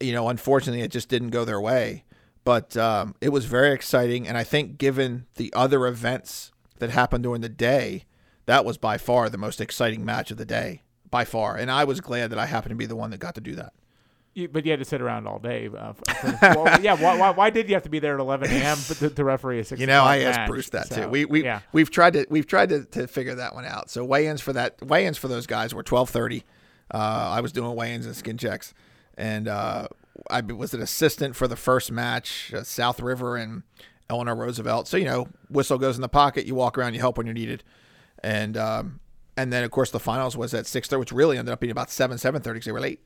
you know, unfortunately, it just didn't go their way. But um, it was very exciting, and I think given the other events that happened during the day, that was by far the most exciting match of the day, by far. And I was glad that I happened to be the one that got to do that. You, but you had to sit around all day. Uh, for, well, yeah. Why, why, why did you have to be there at 11 a.m. to, to referee a six? You know, I asked match? Bruce that So, too. We we yeah. we've tried to we've tried to, to figure that one out. So weigh-ins for that weigh-ins for those guys were twelve thirty. Uh, I was doing weigh-ins and skin checks, and uh, I was an assistant for the first match, uh, South River and Eleanor Roosevelt. So you know, whistle goes in the pocket. You walk around, you help when you're needed, and um, and then of course the finals was at six thirty, which really ended up being about seven seven thirty because they were late.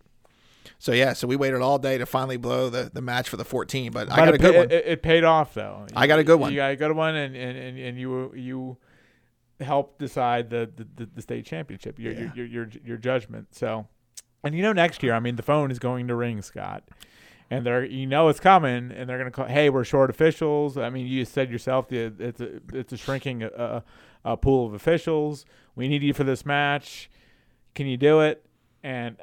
So yeah, so we waited all day to finally blow the, the match for the 14, but, I got a good one. It, it paid off though. I got a good one. You got a good one, and and, and, and you you helped decide the, the, the, state championship. Your, Yeah. your your your your judgment. So, and you know next year, I mean, the phone is going to ring, Scott. And they're, you know, it's coming, and they're going to call. Hey, we're short officials. I mean, you said yourself, the it's a it's a shrinking uh, uh, pool of officials. We need you for this match. Can you do it? And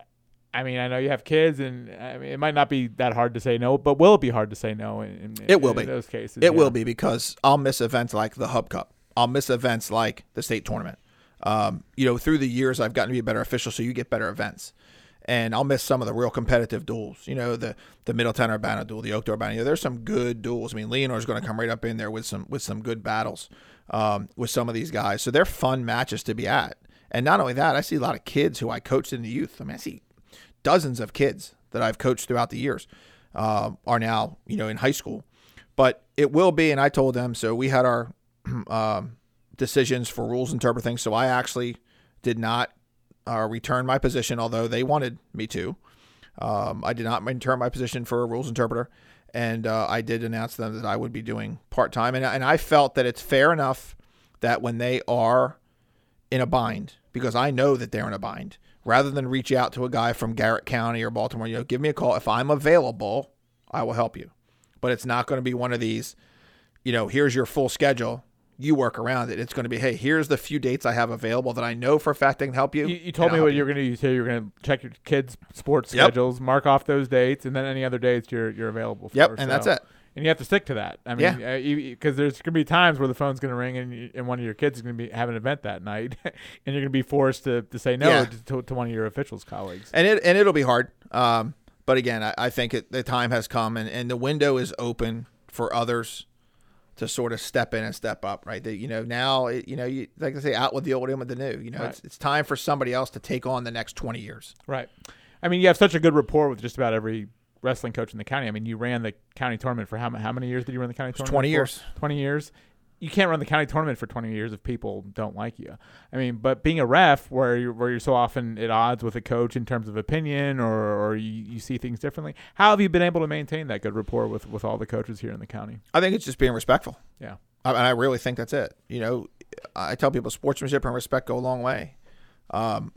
I mean, I know you have kids, and I mean, it might not be that hard to say no, but will it be hard to say no? In, in, It will in be. those cases. It yeah. will be because I'll miss events like the Hub Cup. I'll miss events like the state tournament. Um, you know, through the years, I've gotten to be a better official, so you get better events. And I'll miss some of the real competitive duels. You know, the the Middletown Urbana duel, the Oakdale Urbana. You know, there's some good duels. I mean, Linganore's going to come right up in there with some with some good battles um, with some of these guys. So they're fun matches to be at. And not only that, I see a lot of kids who I coached in the youth. I mean, I see dozens of kids that I've coached throughout the years um, are now you know in high school. But it will be, and I told them so. We had our um, decisions for rules interpret things. So I actually did not uh, return my position, although they wanted me to. Um, I did not return my position for a rules interpreter, and uh, I did announce to them that I would be doing part time. And, and I felt that it's fair enough that when they are in a bind, because I know that they're in a bind, rather than reach out to a guy from Garrett County or Baltimore, you know, give me a call. If I'm available, I will help you. But it's not going to be one of these, you know, here's your full schedule. You work around it. It's going to be, hey, here's the few dates I have available that I know for a fact I can help you. You, you told me what you're going to do. You said you're going to check your kids' sports Yep. schedules, mark off those dates, and then any other dates you're you're available for. Yep, and that's it. And you have to stick to that. I mean, because there's gonna be times where the phone's gonna ring and, you, and one of your kids is gonna be have an event that night, and you're gonna be forced to, to say no Yeah. to, to one of your officials colleagues. and it and it'll be hard. Um, but again, I, I think it, the time has come, and, and the window is open for others to sort of step in and step up. Right, that you know now, it, you know, you like I say, out with the old, in with the new. You know, Right. it's it's time for somebody else to take on the next twenty years. Right. I mean, you have such a good rapport with just about every wrestling coach in the county. I mean, you ran the county tournament for how, how many years did you run the county tournament? twenty for? years. 20 years. You can't run the county tournament for 20 years if people don't like you. I mean, but being a ref where you're, where you're so often at odds with a coach in terms of opinion or, or you, you see things differently, how have you been able to maintain that good rapport with, with all the coaches here in the county? I think it's just being respectful. Yeah. I, and I really think that's it. You know, I tell people sportsmanship and respect go a long way. Um,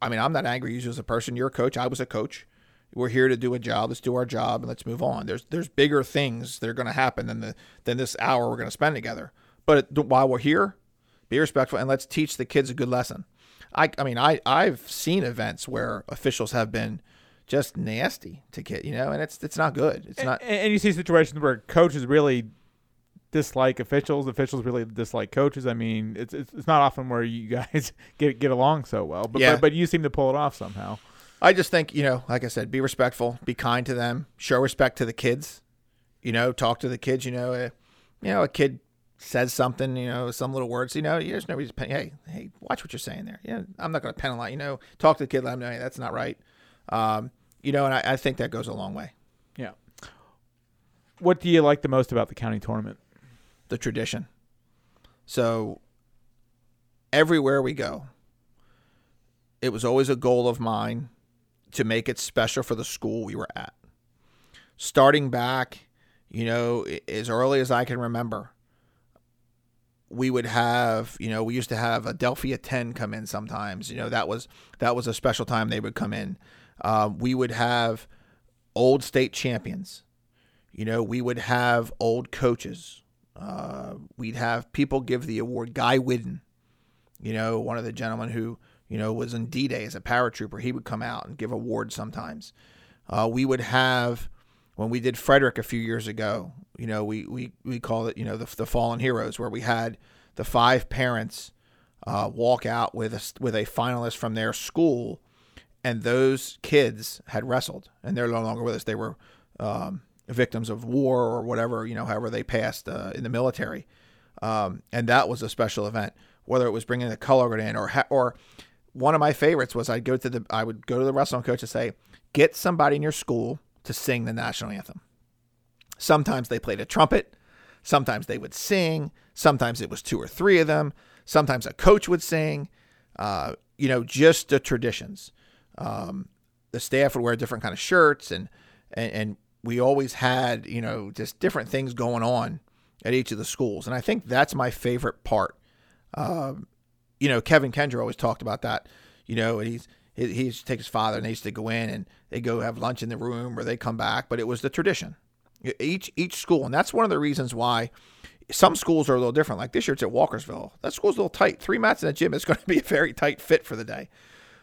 I mean, I'm not angry you as a person. You're a coach. I was a coach. We're here to do a job. Let's do our job and let's move on. There's there's bigger things that are going to happen than the than this hour we're going to spend together. But while we're here, be respectful and let's teach the kids a good lesson. I I mean, I I've seen events where officials have been just nasty to kids, you know, and it's it's not good. It's not. and, and you see situations where coaches really dislike officials, officials really dislike coaches. I mean, it's it's, it's not often where you guys get get along so well, but, Yeah. but but you seem to pull it off somehow. I just think, you know, like I said, be respectful, be kind to them, show respect to the kids. You know, talk to the kids. You know, uh, you know, a kid says something, you know, some little words. You know, there's no reason. To, pen- hey, hey, watch what you're saying there. Yeah, I'm not going to penalize. You know, talk to the kid, let them know hey, that's not right. Um, you know, and I, I think that goes a long way. Yeah. What do you like the most about the county tournament? The tradition. So everywhere we go, it was always a goal of mine to make it special for the school we were at. Starting back, you know, as early as I can remember, we would have, you know, we used to have a Delphia 10 come in sometimes. You know, that was that was a special time they would come in. Uh, we would have old state champions. You know, we would have old coaches. Uh, we'd have people give the award. Guy Whidden, you know, one of the gentlemen who, you know, was in D Day as a paratrooper, he would come out and give awards sometimes. Uh, we would have, when we did Frederick a few years ago, you know, we, we, we call it, you know, the, the Fallen Heroes, where we had the five parents uh, walk out with a, with a finalist from their school, and those kids had wrestled, and they're no longer with us. They were um, victims of war or whatever, you know, however they passed uh, in the military. Um, and that was a special event, whether it was bringing the color in or ha- or one of my favorites was I'd go to the I would go to the wrestling coach and say, get somebody in your school to sing the national anthem. Sometimes they played a trumpet, sometimes they would sing, sometimes it was two or three of them, sometimes a coach would sing. Uh, you know, just the traditions. Um, the staff would wear different kind of shirts and and, and we always had you know just different things going on at each of the schools and i think that's my favorite part um, you know kevin kendra always talked about that you know and he's he, he used to take his father and they used to go in and they go have lunch in the room or they come back but it was the tradition. Each each school and that's one of the reasons why some schools are a little different. Like this year it's at walkersville. That school's a little tight. Three mats in a gym is going to be a very tight fit for the day.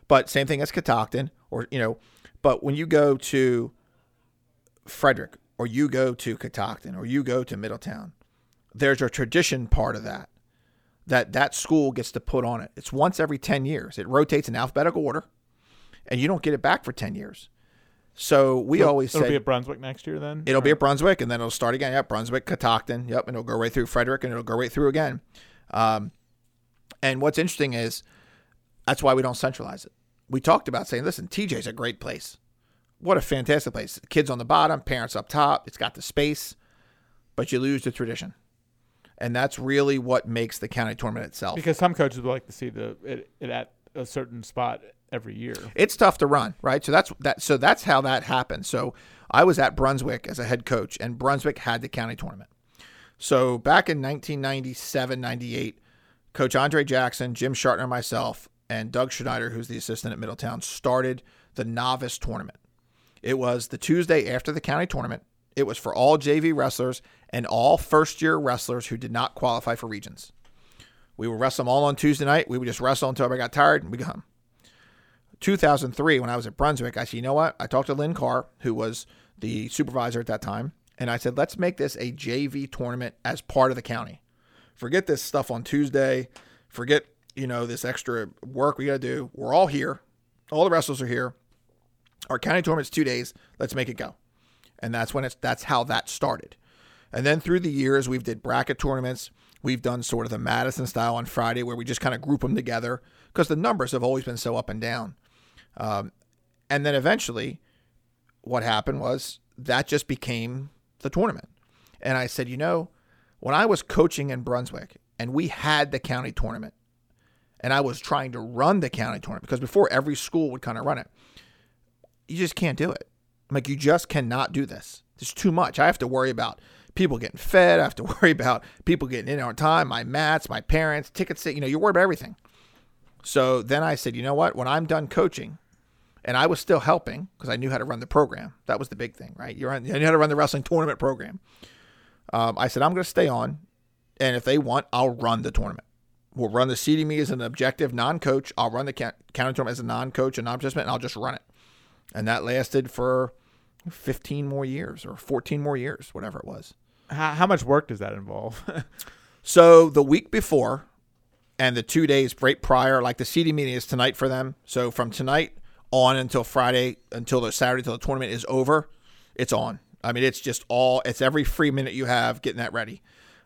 But same thing as catoctin or you know but when you go to Frederick or you go to Catoctin or you go to Middletown, there's a tradition part of that that that school gets to put on it. It's once every 10 years. It rotates in alphabetical order and you don't get it back for 10 years. So we always It'll say be at Brunswick next year then? It'll Or- be at Brunswick, and then it'll start again. Yep, Brunswick, Catoctin. Yep, and it'll go right through Frederick, and it'll go right through again. Um, and what's interesting is that's why we don't centralize it. We talked about saying, listen, TJ's a great place. What a fantastic place. Kids on the bottom, parents up top. It's got the space, but you lose the tradition. And that's really what makes the county tournament itself. because some coaches would like to see the it, it at a certain spot every year. it's tough to run, right? So that's that. So that's how that happened. So I was at Brunswick as a head coach, and Brunswick had the county tournament. So back in 1997, 98, Coach Andre Jackson, Jim Shartner, myself, and Doug Schneider, who's the assistant at Middletown, started the novice tournament. It was the Tuesday after the county tournament. It was for all JV wrestlers and all first year wrestlers who did not qualify for regions. We would wrestle them all on Tuesday night. We would just wrestle until everybody got tired and we go home. 2003, when I was at Brunswick, I said, you know what? I talked to Lynn Carr, who was the supervisor at that time. and I said, let's make this a JV tournament as part of the county. Forget this stuff on Tuesday. Forget, you know, this extra work we got to do. We're all here. All the wrestlers are here. Our county tournament's two days. Let's make it go. And that's when it's that's how that started. And then through the years, we've did bracket tournaments. We've done sort of the Madison style on Friday, where we just kind of group them together because the numbers have always been so up and down. Um, and then eventually, what happened was that just became the tournament. And I said, you know, when I was coaching in Brunswick and we had the county tournament, and I was trying to run the county tournament because before every school would kind of run it, you just can't do it. I'm Like you just cannot do this. There's too much. I have to worry about people getting fed. I have to worry about people getting in on time, my mats, my parents, tickets. You know, you're worried about everything. So then I said, you know what? When I'm done coaching, and I was still helping because I knew how to run the program. That was the big thing, right? You're on, you knew how to run the wrestling tournament program. Um, I said I'm going to stay on, and if they want, I'll run the tournament. We'll run the me as an objective non-coach. I'll run the county tournament as a non-coach and non-participant, and I'll just run it. And that lasted for 15 more years or 14 more years, whatever it was. How, how much work does that involve? so the week before and the two days right prior, like the seeding meeting is tonight for them. So from tonight on until Friday, until the Saturday, till the tournament is over, it's on. I mean, it's just all, it's every free minute you have getting that ready.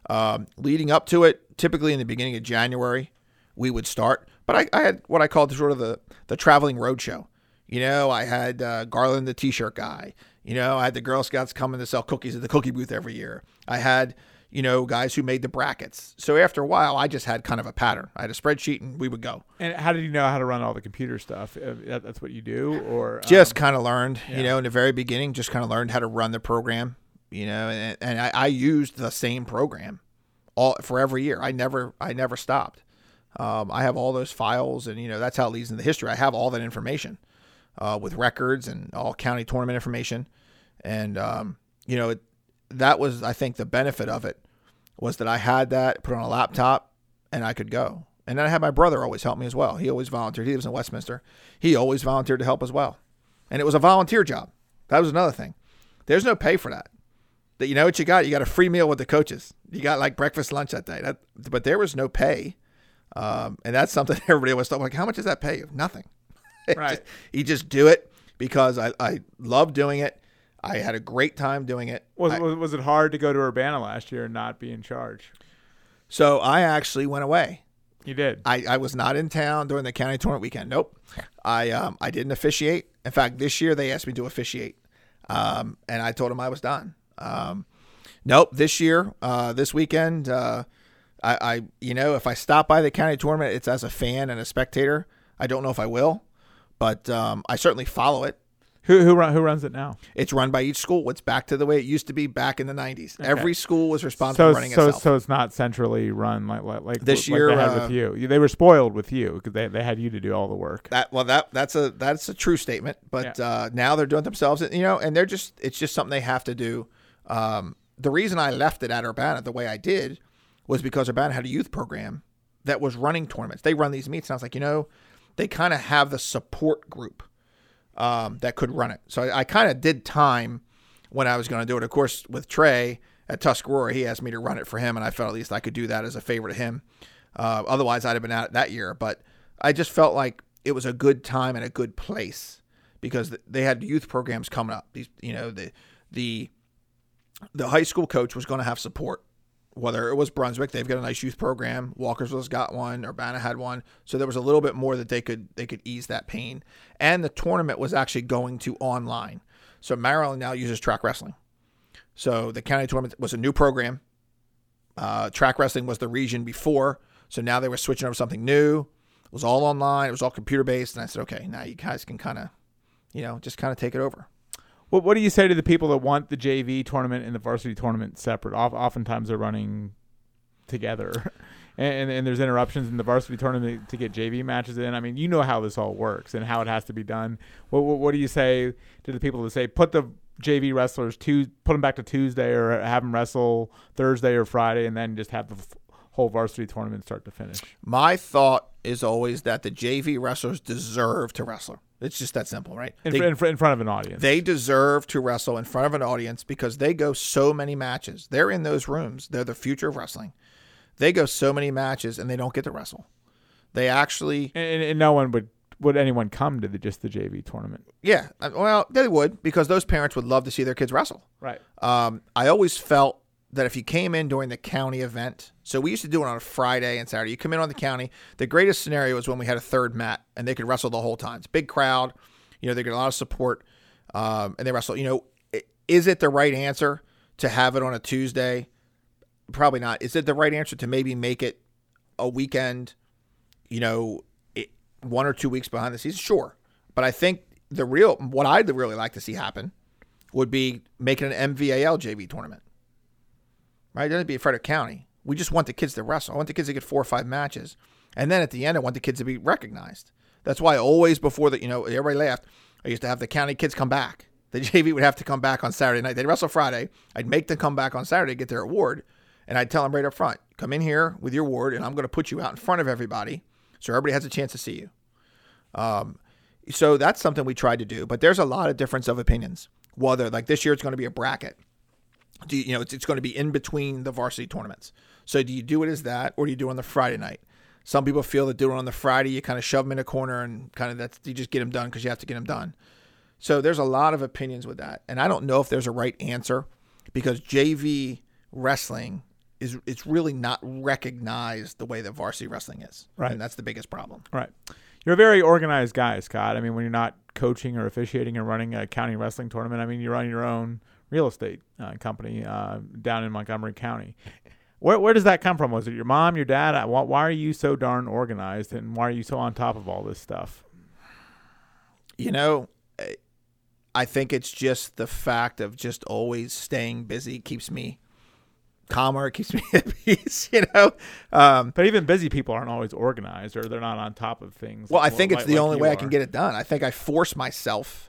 Um, leading up to it, typically in the beginning of January, we would start. But I, I had what I called sort of the, the traveling road show. You know, I had uh, Garland, the T-shirt guy. You know, I had the Girl Scouts coming to sell cookies at the cookie booth every year. I had, you know, guys who made the brackets. So after a while, I just had kind of a pattern. I had a spreadsheet, and we would go. and how did you know how to run all the computer stuff? Uh, That's what you do, or Just um, kind of learned, yeah. you know, in the very beginning, just kind of learned how to run the program. You know, and, and I, I used the same program all for every year. I never, I never stopped. Um, I have all those files, and you know, that's how it leads into history. I have all that information uh, with records and all county tournament information. And um, you know, it, that was I think the benefit of it was that I had that put on a laptop and I could go. And then I had my brother always help me as well. He always volunteered. He lives in Westminster. He always volunteered to help as well. And it was a volunteer job. That was another thing. There's no pay for that. That you know what you got? You got a free meal with the coaches. You got like breakfast, lunch that day. That, but there was no pay. Um, and that's something everybody always thought like, how much does that pay you? Nothing. Right. you just do it because I, I love doing it. I had a great time doing it. Was, I- was was it hard to go to Urbana last year and not be in charge? so I actually went away. You did. I, I was not in town during the county tournament weekend. Nope. I um I didn't officiate. In fact, this year they asked me to officiate, um, and I told them I was done. Um, nope. This year, uh, this weekend, uh, I, I you know if I stop by the county tournament, it's as a fan and a spectator. I don't know if I will, but um, I certainly follow it. Who who run, who runs it now? It's run by each school. It's back to the way it used to be back in the '90s. Every school was responsible So for running so itself. so it's not centrally run like like, like This like year, they had uh, with you. They were spoiled with you because they, they had you to do all the work. That well, that that's a that's a true statement. But Yeah. uh, now they're doing it themselves, you know, and they're just it's just something they have to do. Um, the reason I left it at Urbana the way I did was because Urbana had a youth program that was running tournaments. They run these meets, and I was like, you know, they kind of have the support group um, that could run it. So I, I kind of did time when I was going to do it. Of course, with Trey at Tuscarora, he asked me to run it for him, and I felt at least I could do that as a favor to him. Uh, otherwise, I'd have been out that year. But I just felt like it was a good time and a good place because they had youth programs coming up. These, you know, the the the high school coach was going to have support. Whether it was Brunswick, they've got a nice youth program. Walkersville's got one. Urbana had one, so there was a little bit more that they could they could ease that pain. And the tournament was actually going to online. So Maryland now uses track wrestling. So the county tournament was a new program. Uh, track wrestling was the region before, so now they were switching over something new. It was all online. It was all computer based, and I said, okay, now you guys can kind of, you know, just kind of take it over. What what do you say to the people that want the JV tournament and the varsity tournament separate? Oft, oftentimes they're running together, and, and there's interruptions in the varsity tournament to get JV matches in. I mean, you know how this all works and how it has to be done. What what, what do you say to the people that say put the JV wrestlers to put them back to Tuesday or have them wrestle Thursday or Friday, and then just have the whole varsity tournament start to finish. My thought is always that the JV wrestlers deserve to wrestle. It's just that simple, right? In, They- in, in front of an audience. They deserve to wrestle in front of an audience because they go so many matches. They're in those rooms. They're the future of wrestling. They go so many matches and they don't get to wrestle. They actually, and, and no one would would anyone come to the just the JV tournament. yeah, uh, well, they would because those parents would love to see their kids wrestle. Right. Um, I always felt that if you came in during the county event, so we used to do it on a Friday and Saturday. You come in on the county. The greatest scenario was when we had a third mat and they could wrestle the whole time. It's big crowd. You know, they get a lot of support, um, and they wrestle. You know, is it the right answer to have it on a Tuesday? Probably not. Is it the right answer to maybe make it a weekend? You know, it, one or two weeks behind the season. Sure, but I think the real what I'd really like to see happen would be making an MVAL JV tournament. Right? Doesn't be Frederick County. We just want the kids to wrestle. I want the kids to get four or five matches. And then at the end, I want the kids to be recognized. That's why always before that, you know, everybody laughed. I used to have the county kids come back. The JV would have to come back on Saturday night. They'd wrestle Friday. I'd make them come back on Saturday get their award. And I'd tell them right up front, come in here with your award, and I'm going to put you out in front of everybody so everybody has a chance to see you. Um, so that's something we tried to do. But there's a lot of difference of opinions. Whether like this year it's going to be a bracket. Do you, you know it's, it's going to be in between the varsity tournaments. So do you do it as that, or do you do it on the Friday night? Some people feel that doing it on the Friday, you kind of shove them in a corner and kind of that's you just get them done because you have to get them done. So there's a lot of opinions with that, and I don't know if there's a right answer because JV wrestling is it's really not recognized the way that varsity wrestling is, Right. And that's the biggest problem. Right. You're a very organized guy, Scott. I mean, when you're not coaching or officiating or running a county wrestling tournament, I mean, you run your own real estate uh, company uh, down in Montgomery County. Where, where does that come from? Was it your mom, your dad? Uh, Why, why are you so darn organized and why are you so on top of all this stuff? you know, I think it's just the fact of just always staying busy keeps me calmer, keeps me at peace, you know. Um, But even busy people aren't always organized or they're not on top of things. well, I like- think it's the like only way I can get it done. I think I force myself,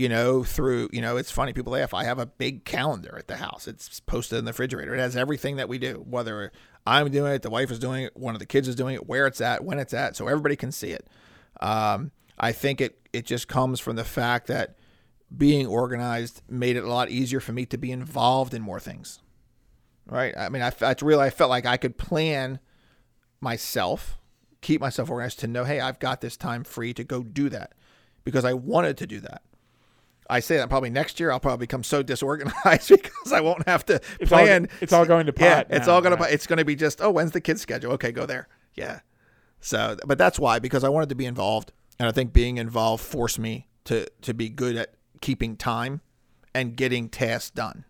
you know, through, you know, it's funny. People laugh. I have a big calendar at the house. It's posted in the refrigerator. It has everything that we do, whether I'm doing it, the wife is doing it, one of the kids is doing it, where it's at, when it's at, so everybody can see it. Um, I think it, it just comes from the fact that being organized made it a lot easier for me to be involved in more things. Right. I mean, I, I really I felt like I could plan myself, keep myself organized to know, hey, I've got this time free to go do that because I wanted to do that. I say that probably next year I'll probably become so disorganized because I won't have to It's all- plan. it's all going to yeah. pot It's all going right. to. It's going to be just oh, when's the kids' schedule? Okay, go there. Yeah. So, but that's why because I wanted to be involved, and I think being involved forced me to to be good at keeping time and getting tasks done.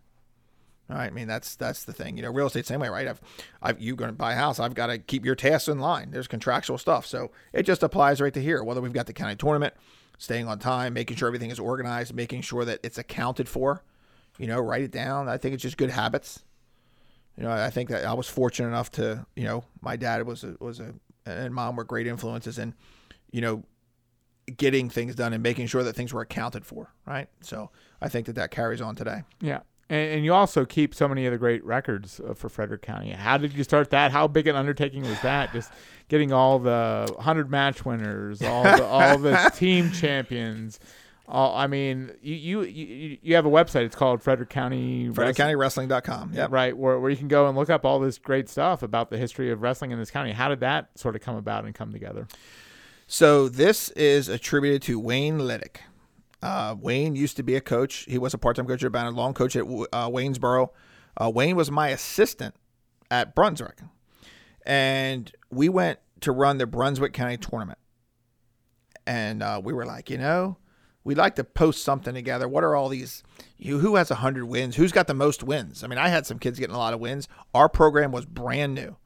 All right. I mean, that's that's the thing. You know, real estate same way, right? I've, I've you going to buy a house. I've got to keep your tasks in line. There's contractual stuff, so it just applies right to here. Whether we've got the county tournament, staying on time, making sure everything is organized, making sure that it's accounted for. You know, write it down. I think it's just good habits. You know, I think that I was fortunate enough to, you know, my dad was a, was a and mom were great influences in, you know, getting things done and making sure that things were accounted for. Right. So I think that that carries on today. Yeah. And, and you also keep so many of the great records uh, for Frederick County. How did you start that? How big an undertaking was that? Just getting all the hundred match winners, all the all the team champions. All, I mean, you, you you you have a website. It's called Frederick County. Wrestling- FrederickCountyWrestling.com. Yep. Right, where, where you can go and look up all this great stuff about the history of wrestling in this county. How did that sort of come about and come together? So this is attributed to Wayne Liddick. Uh, Wayne used to be a coach. He was a part-time coach at Banner, long coach at uh, Waynesboro. Uh, Wayne was my assistant at Brunswick, and we went to run the Brunswick County tournament. And uh, we were like, you know, we'd like to post something together. What are all these? You, who has hundred wins? Who's got the most wins? I mean, I had some kids getting a lot of wins. Our program was brand new.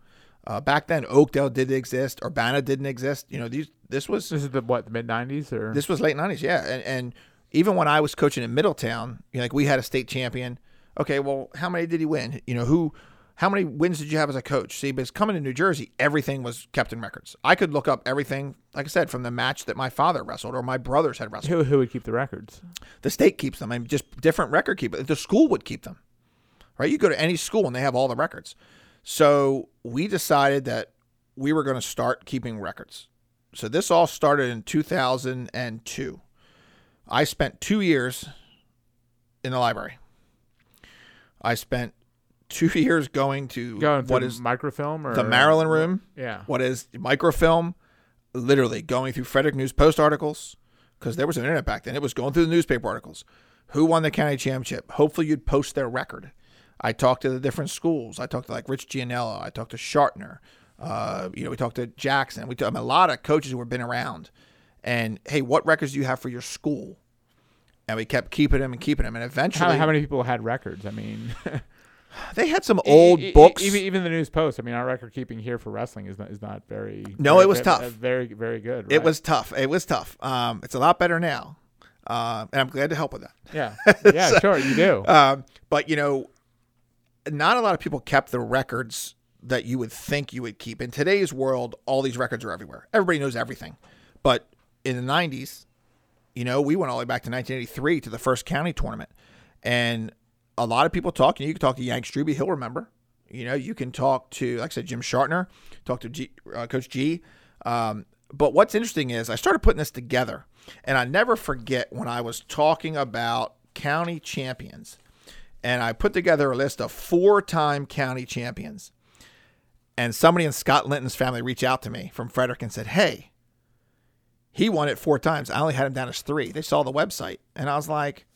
Uh, back then, Oakdale didn't exist. Urbana didn't exist. You know, these this was This is the what the mid '90s or this was late nineties, yeah. And and even when I was coaching in Middletown, you know, like we had a state champion. Okay, well, how many did he win? You know, who how many wins did you have as a coach? See, because coming to New Jersey, everything was kept in records. I could look up everything, like I said, from the match that my father wrestled or my brothers had wrestled. who who would keep the records? The state keeps them. I mean, just different record keepers. The school would keep them, right? You go to any school and they have all the records. So we decided that we were going to start keeping records. So this all started in 2002. I spent two years in the library. I spent two years going to Going what is microfilm or the Maryland room, Yeah. what is microfilm, literally going through Frederick News Post articles because there was an internet back then. It was going through the newspaper articles. Who won the county championship? Hopefully, you'd post their record. I talked to the different schools. I talked to like Rich Gianello. I talked to Shartner. Uh, you know, we talked to Jackson. We talked I mean, a lot of coaches who have been around. And hey, what records do you have for your school? And we kept keeping them and keeping them. And eventually, how many people had records? I mean, they had some old e- books. Even even the News Post. I mean, our record keeping here for wrestling is not is not very. Good. No, very- it was ve- tough. uh, Very very good. It was tough. It was tough. Um, it's a lot better now, uh, and I'm glad to help with that. Yeah. Yeah. sure. You do. Um, but you know, not a lot of people kept the records that you would think you would keep. In today's world, all these records are everywhere. Everybody knows everything. But in the '90s, you know, we went all the way back to 1983 to the first county tournament, and a lot of people talk. You, you can talk to Yank Struby; he'll remember. You know, you can talk to, like I said, Jim Shartner, talk to G, uh, Coach G. Um, but what's interesting is I started putting this together, and I never forget when I was talking about county champions, and I put together a list of four-time county champions, and somebody in Scott Linton's family reached out to me from Frederick and said, "Hey, he won it four times. I only had him down as three. They saw the website, and I was like."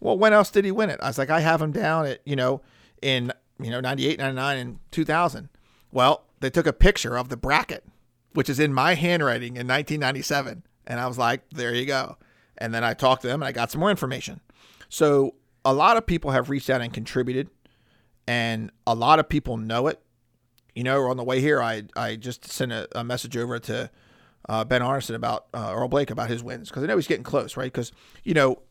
Well, when else did he win it? I was like, I have him down at, you know, in, you know, 98, 99, and 2000. Well, they took a picture of the bracket, which is in my handwriting in 1997. And I was like, there you go. And then I talked to them and I got some more information. So a lot of people have reached out and contributed, and a lot of people know it. You know, on the way here, I, I just sent a, a message over to uh, Ben Arneson about uh, Earl Blake about his wins because I know he's getting close, right? Because, you know,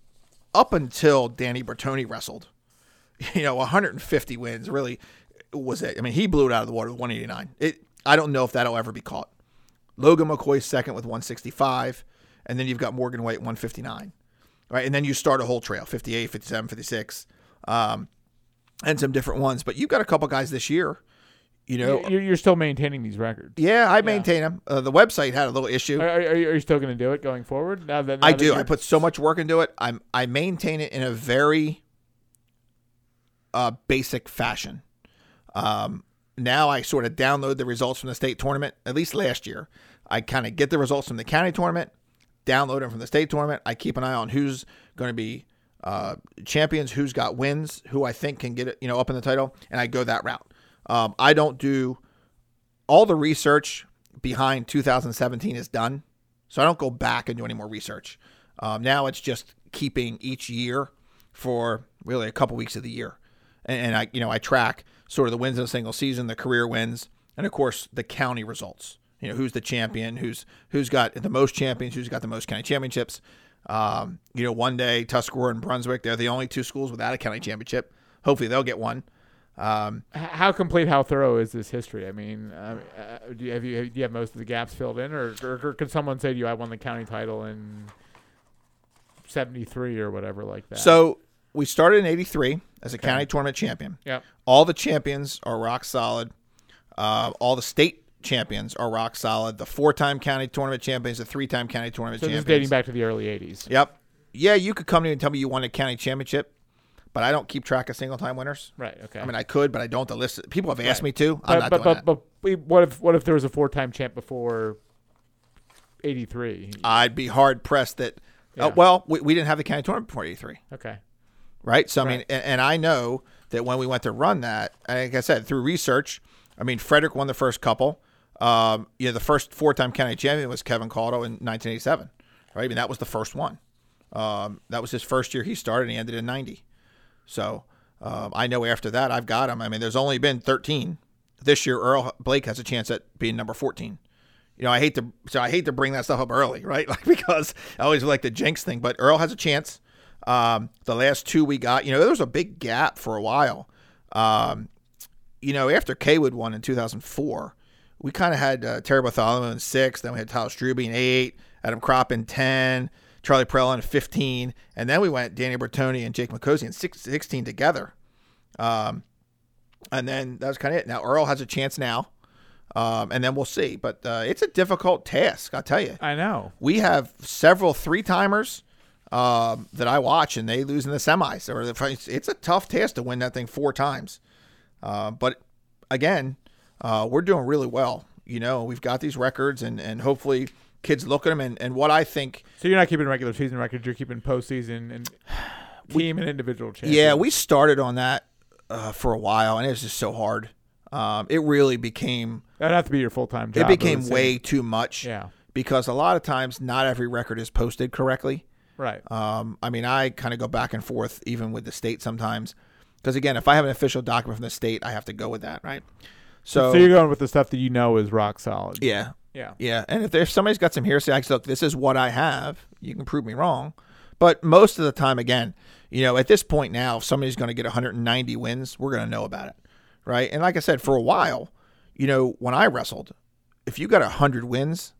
up until Danny Bertoni wrestled, you know, 150 wins really was it. I mean, he blew it out of the water with 189. It. I don't know if that'll ever be caught. Logan McCoy second with 165, and then you've got Morgan White 159, right? And then you start a whole trail 58, 57, 56, um, and some different ones. But you've got a couple guys this year, you know. You're, you're still maintaining these records. yeah, I maintain them. Uh, the website had a little issue. Are, are, you are you still going to do it going forward? Now that now I that do. you're- I put so much work into it. I'm I maintain it in a very uh, basic fashion. Um, now I sort of download the results from the state tournament. At least last year, I kind of get the results from the county tournament, download them from the state tournament. I keep an eye on who's going to be uh, champions, who's got wins, who I think can get it, you know, up in the title, and I go that route. Um, I don't do all the research behind 2017 is done, so I don't go back and do any more research. Um, now it's just keeping each year for really a couple weeks of the year, and, and I, you know, I track sort of the wins in a single season, the career wins, and of course the county results. You know, who's the champion, who's who's got the most champions, who's got the most county championships. Um, you know, one day Tuscarora and Brunswick, they're the only two schools without a county championship. Hopefully they'll get one. Um, How complete, how thorough is this history? I mean, uh, uh, do you have you do you have most of the gaps filled in, or, or, or could someone say to you, "I won the county title in '73 or whatever like that"? So we started in '83 as a county tournament champion. Yep. All the champions are rock solid. Uh, all the state champions are rock solid. The four-time county tournament champions, the three-time county tournament so this champions. is dating back to the early '80s. Yep. Yeah, you could come to me and tell me you won a county championship, but I don't keep track of single-time winners. Right. Okay. I mean, I could, but I don't. The list. People have asked Right. me to. I'm but not but doing but, that. but what if what if there was a four-time champ before '83? I'd be hard pressed that. Yeah. Uh, well, we, we didn't have the county tournament before '83. okay. right? So I mean, and, and I know that when we went to run that, like I said, through research, I mean, Frederick won the first couple. Um, you know, the first four-time county champion was Kevin Caldwell in 1987, right? I mean, that was the first one. Um, that was his first year he started, and he ended in 90. So um, I know after that, I've got him. I mean, there's only been 13 this year. Earl Blake has a chance at being number 14. You know, I hate to so I hate to bring that stuff up early, right? Like because I always like the jinx thing, but Earl has a chance. Um, the last two we got, you know, there was a big gap for a while. Um, you know, after Kaywood won in 2004, we kind of had uh, Terry Bartholomew in six, then we had Tyler Struby in eight, Adam Kropp in 10, Charlie Prell in 15, and then we went Danny Bertoni and Jake McCosey in six, 16 together. Um, and then that's kind of it. Now Earl has a chance now, um, and then we'll see. But uh, it's a difficult task, I'll tell you. I know. We have several three timers um, that I watch, and they lose in the semis. Or it's, it's a tough task to win that thing four times. Uh, but again, uh, we're doing really well. You know, we've got these records, and and hopefully kids look at them. And, and what I think, So you're not keeping regular season records. You're keeping postseason and team and individual champions. yeah, we started on that uh, for a while, and it was just so hard. Um, it really became That'd have to be your full time job. it became way too much. Yeah. Because a lot of times, not every record is posted correctly. Right. Um, I mean, I kind of go back and forth even with the state sometimes. Because again, if I have an official document from the state, I have to go with that, right? So, So, you're going with the stuff that you know is rock solid. yeah, Yeah. yeah. And if there's somebody's got some hearsay, I say, look, this is what I have. You can prove me wrong. But most of the time, again, you know, at this point now, if somebody's going to get 190 wins, we're going to know about it, right? And like I said, for a while, you know, when I wrestled, if you got 100 wins,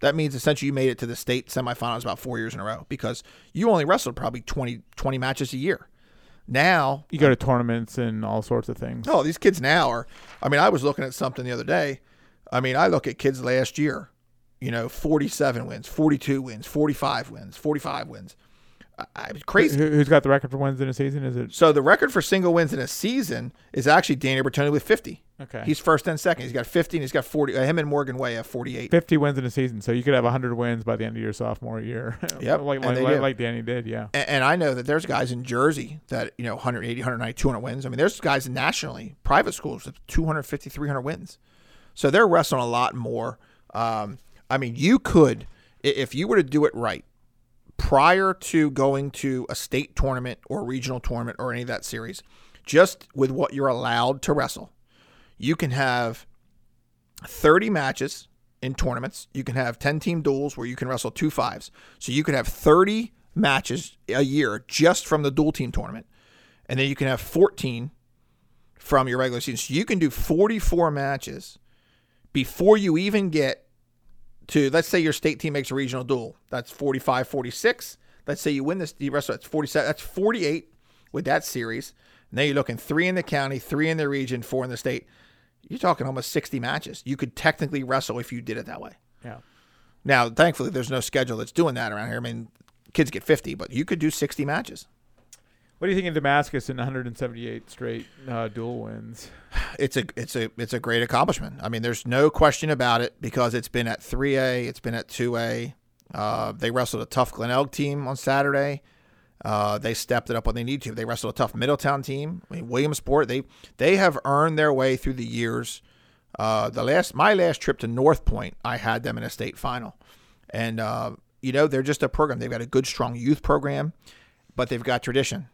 that means essentially you made it to the state semifinals about four years in a row because you only wrestled probably 20, 20 matches a year. Now, You go to tournaments and all sorts of things. Oh, these kids now are. I mean, I was looking at something the other day. I mean, I look at kids last year. You know, forty-seven wins, forty-two wins, forty-five wins, forty-five wins. I, I was crazy. Who, who's got the record for wins in a season? Is it So the record for single wins in a season is actually Danny Bertoni with fifty. Okay? He's first and second. He's got 15. he's got forty. Uh, him and Morgan Way have forty-eight. 50 wins in a season, so you could have 100 wins by the end of your sophomore year. Yep, like like, like, like Danny did. Yeah. And, and I know that there's guys in Jersey that, you know, 180, 190, 200 wins. I mean, there's guys nationally, private schools with 250, 300 wins. So they're wrestling a lot more. Um, I mean, you could, if you were to do it right, prior to going to a state tournament or regional tournament or any of that series, just with what you're allowed to wrestle, you can have 30 matches in tournaments. You can have 10 team duels where you can wrestle two fives. So you could have 30 matches a year just from the dual team tournament. And then you can have 14 from your regular season. So you can do 44 matches before you even get to, let's say your state team makes a regional duel. That's 45 46. Let's say you win this, you wrestle, that's 47. That's 48 with that series. Now you're looking three in the county, three in the region, four in the state. You're talking almost 60 matches. You could technically wrestle if you did it that way. Yeah. Now, thankfully, there's no schedule that's doing that around here. I mean, kids get 50, but you could do 60 matches. What do you think of Damascus in 178 straight uh, dual wins? It's a it's a it's a great accomplishment. I mean, there's no question about it because it's been at 3A, it's been at 2A. Uh, they wrestled a tough Glenelg team on Saturday. Uh, they stepped it up when they need to. They wrestled a tough Middletown team. I mean, Williamsport. They they have earned their way through the years. Uh, the last my last trip to North Point, I had them in a state final, and uh, you know they're just a program. They've got a good, strong youth program, but they've got tradition.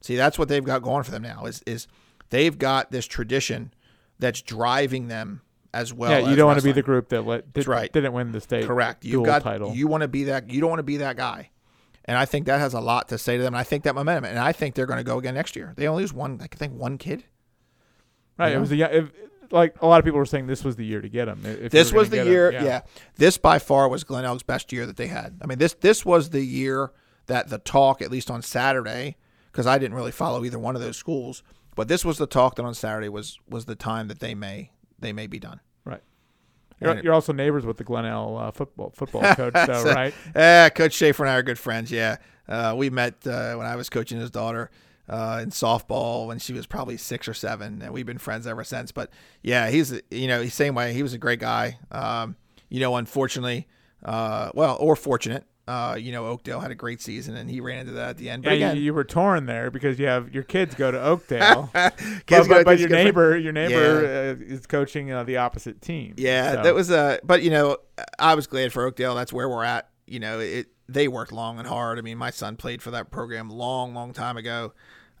See, that's what they've got going for them now. Is is they've got this tradition that's driving them as well. yeah, you don't want to be the group that let, did, right. didn't win the state Correct. You've got title. you want to be that. You don't want to be that guy. And I think that has a lot to say to them. And I think that momentum. And I think they're going to go again next year. They only lose one. I think one kid. right. you It was a, young- if, like a lot of people were saying this was the year to get him. If this was the year. him, Yeah. This by far was Glenelg's best year that they had. I mean, this this was the year that the talk, at least on Saturday, because I didn't really follow either one of those schools, but this was the talk that on Saturday was was the time that they may they may be done. You're, you're also neighbors with the Glenelg uh, football football coach, though, So- right? Eh, Coach Schaefer and I are good friends. Yeah, uh, we met uh, when I was coaching his daughter uh, in softball when she was probably six or seven, and we've been friends ever since. But yeah, he's you know he's same way. He was a great guy. Um, you know, unfortunately, uh, well, or fortunate. Uh, you know, Oakdale had a great season, and he ran into that at the end. But Yeah, again, you, you were torn there because you have your kids go to Oakdale, but, but, go- but your neighbor, your neighbor uh, is coaching uh, the opposite team. Yeah, So- that was a. But you know, I was glad for Oakdale. That's where we're at. You know, it they worked long and hard. I mean, my son played for that program long, long time ago.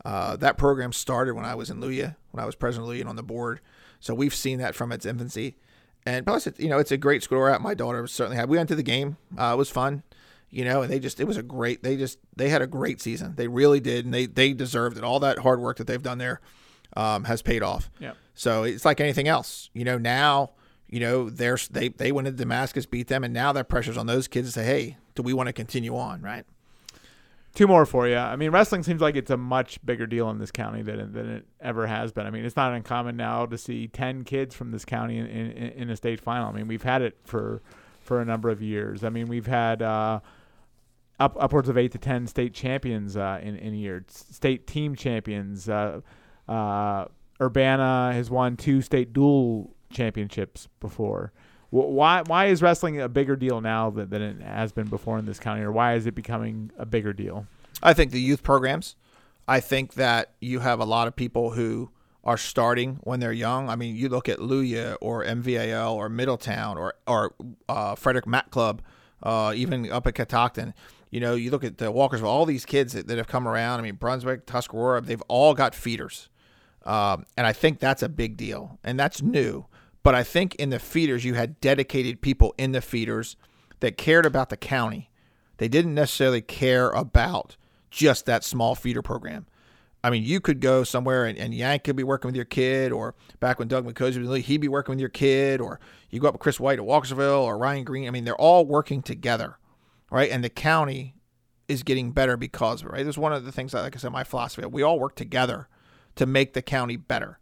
Uh, that program started when I was in Luya, when I was president of Luya and on the board. So we've seen that from its infancy. And plus, it, you know, it's a great school we're at. My daughter certainly had. We went to the game. Uh, it was fun. You know, and they just it was a great. They just they had a great season. They really did, and they they deserved it. All that hard work that they've done there um, has paid off. Yeah. So it's like anything else. You know, now, you know, they're, they they went into Damascus, beat them, and now that pressure's on those kids to say, hey, do we want to continue on, right? two more for you. I mean, wrestling seems like it's a much bigger deal in this county than it, than it ever has been. I mean, it's not uncommon now to see ten kids from this county in, in, in a state final. I mean, we've had it for for a number of years. I mean, we've had uh, up upwards of eight to ten state champions uh, in in a year, state team champions. Uh, uh, Urbana has won two state dual championships before. Why why is wrestling a bigger deal now than, than it has been before in this county, or why is it becoming a bigger deal? I think the youth programs. I think that you have a lot of people who are starting when they're young. I mean, you look at Luya or MVAL or Middletown or or uh, Frederick Mat Club, uh, even up at Catoctin. You know, you look at the Walkersville. All these kids that, that have come around. I mean, Brunswick, Tuscarora. They've all got feeders, um, and I think that's a big deal, and that's new. But I think in the feeders, you had dedicated people in the feeders that cared about the county. They didn't necessarily care about just that small feeder program. I mean, you could go somewhere and, and Yank could be working with your kid, or back when Doug McCosey was he'd be working with your kid, or you go up with Chris White at Walkersville or Ryan Green. I mean, they're all working together, right? And the county is getting better because of it, right? There's one of the things, that, like I said, my philosophy, we all work together to make the county better.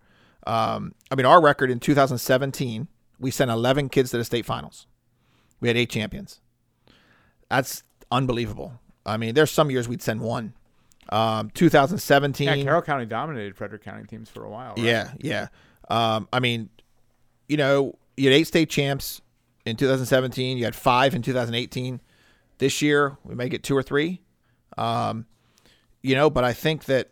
Um, I mean, our record in 2017, we sent 11 kids to the state finals. We had eight champions. That's unbelievable. I mean, there's some years we'd send one. Um, 2017. Yeah, Carroll County dominated Frederick County teams for a while. Right? Yeah, yeah. Um, I mean, you know, you had eight state champs in 2017. You had five in 2018. This year, we may get two or three. Um, you know, but I think that